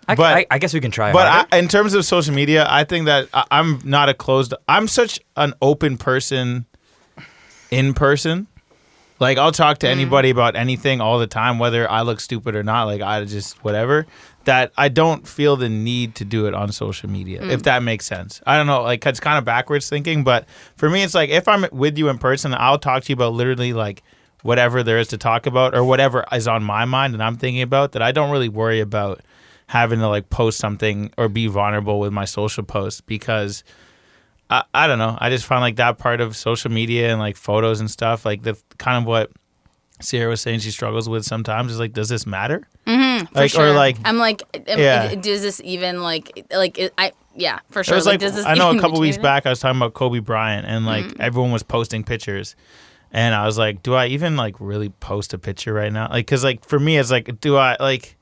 I, But- I, I guess we can try. But. I, in terms of social media, I think that I, I'm not a closed. I'm such an open person in person. Like I'll talk to mm. anybody about anything all the time, whether I look stupid or not. Like I just whatever. That I don't feel the need to do it on social media, if mm. that makes sense. I don't know, like it's kind of backwards thinking, but for me, it's like if I'm with you in person, I'll talk to you about literally like whatever there is to talk about or whatever is on my mind and I'm thinking about. That I don't really worry about having to like post something or be vulnerable with my social posts because I, I don't know. I just find like that part of social media and like photos and stuff, like the kind of what Sierra was saying she struggles with sometimes. Is like, does this matter? For Like sure. or like I'm like, Yeah. does this even like like I yeah for It sure. was like, does this I know a couple weeks back I was talking about Kobe Bryant and like Mm. everyone was posting pictures, and I was like, do I even like really post a picture right now? Like, cause like for me it's like, do I like?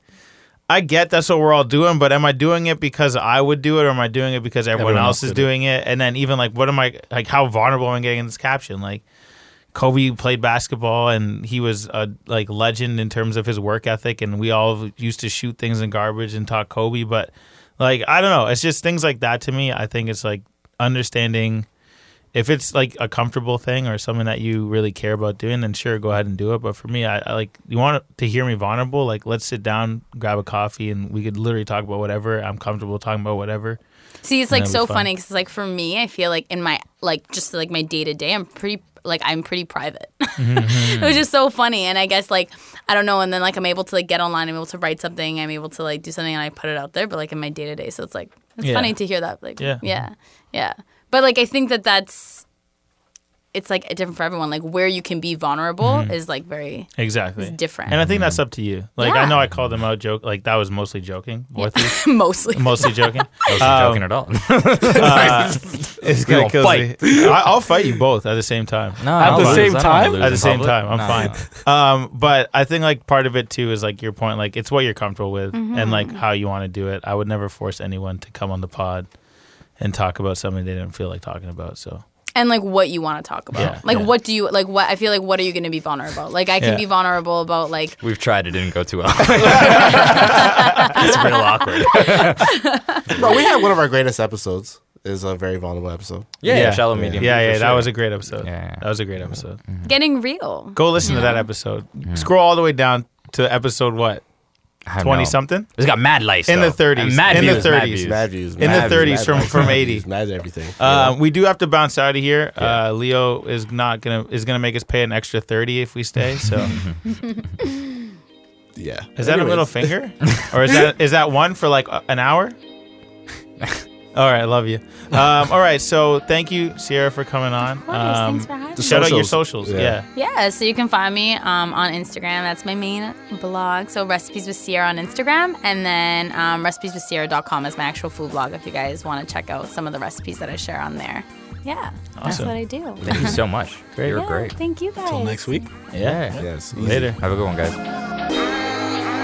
I get that's what we're all doing, but am I doing it because I would do it, or am I doing it because everyone, Everyone else else is did it. doing it? And then even like, what am I like? How vulnerable am I getting in this caption? Like, Kobe played basketball and he was a like legend in terms of his work ethic, and we all used to shoot things in garbage and talk Kobe, but like I don't know, it's just things like that to me. I think it's like understanding if it's like a comfortable thing or something that you really care about doing, then sure, go ahead and do it. But for me, I, I like you want to hear me vulnerable. Like, let's sit down, grab a coffee, and we could literally talk about whatever. I'm comfortable talking about whatever. See, it's like so fun. funny because like for me, I feel like in my like just like my day to day, I'm pretty like I'm pretty private. [LAUGHS] Mm-hmm. it was just so funny, and I guess like I don't know, and then like I'm able to like get online, I'm able to write something, I'm able to like do something, and I put it out there. But like in my day to day, so it's like it's Yeah. funny to hear that. Like Yeah. yeah, yeah. But like I think that that's it's like different for everyone. Like where you can be vulnerable is like very Exactly. It's different. And I think that's up to you. Like I know I called them out joke like that was mostly joking. Northeast. [LAUGHS] mostly. mostly joking. [LAUGHS] I wasn't Um, joking at all. [LAUGHS] Uh, it's gonna gonna kill fight. me. I, I'll fight you both at the same time. no, At I'll the same I time? At the same public. time, I'm No, fine. no. Um, but I think like part of it too is like your point. Like it's what you're comfortable with Mm-hmm. and like how you want to do it. I would never force anyone to come on the pod and talk about something they didn't feel like talking about. So and like what you want to talk about. Yeah, like yeah. what do you like? What I feel like what are you going to be vulnerable? about? Like I can Yeah. be vulnerable about like We've tried. It didn't go too well. [LAUGHS] it's real awkward. [LAUGHS] Bro, we had one of our greatest episodes. Is a very vulnerable episode. Yeah, yeah, shallow medium. Yeah, for yeah, that was a great episode. Yeah, yeah. That was a great episode. Mm-hmm. getting real. Go listen to that episode. Mm-hmm. Scroll all the way down to episode what I don't twenty know. something It's got mad likes In the 30s. And Mad In the views, mad 30s. views. Mad views. In the 30s from- mad from 80. Mad everything. Uh, we do have to bounce out of here. Uh, Leo is not gonna is gonna make us pay an extra thirty if we stay. So [LAUGHS] [LAUGHS] yeah. is that a Anyways. middle finger, or is that is that one for like a- an hour? [LAUGHS] all right, love you. Um, all right, so thank you, Sierra, for coming on. Um, Thanks for having The me. shout out your socials. socials. Yeah. Yeah. Yeah, so you can find me um, on Instagram. That's my main blog. So recipes with Sierra on Instagram, and then um, recipeswithsierra.com is my actual food blog. If you guys want to check out some of the recipes that I share on there. Yeah, that's what I do. Thank you so much. [LAUGHS] Great. You're Yeah, great. Thank you guys. Until next week. Yeah. Yes. easy. Later. Have a good one, guys.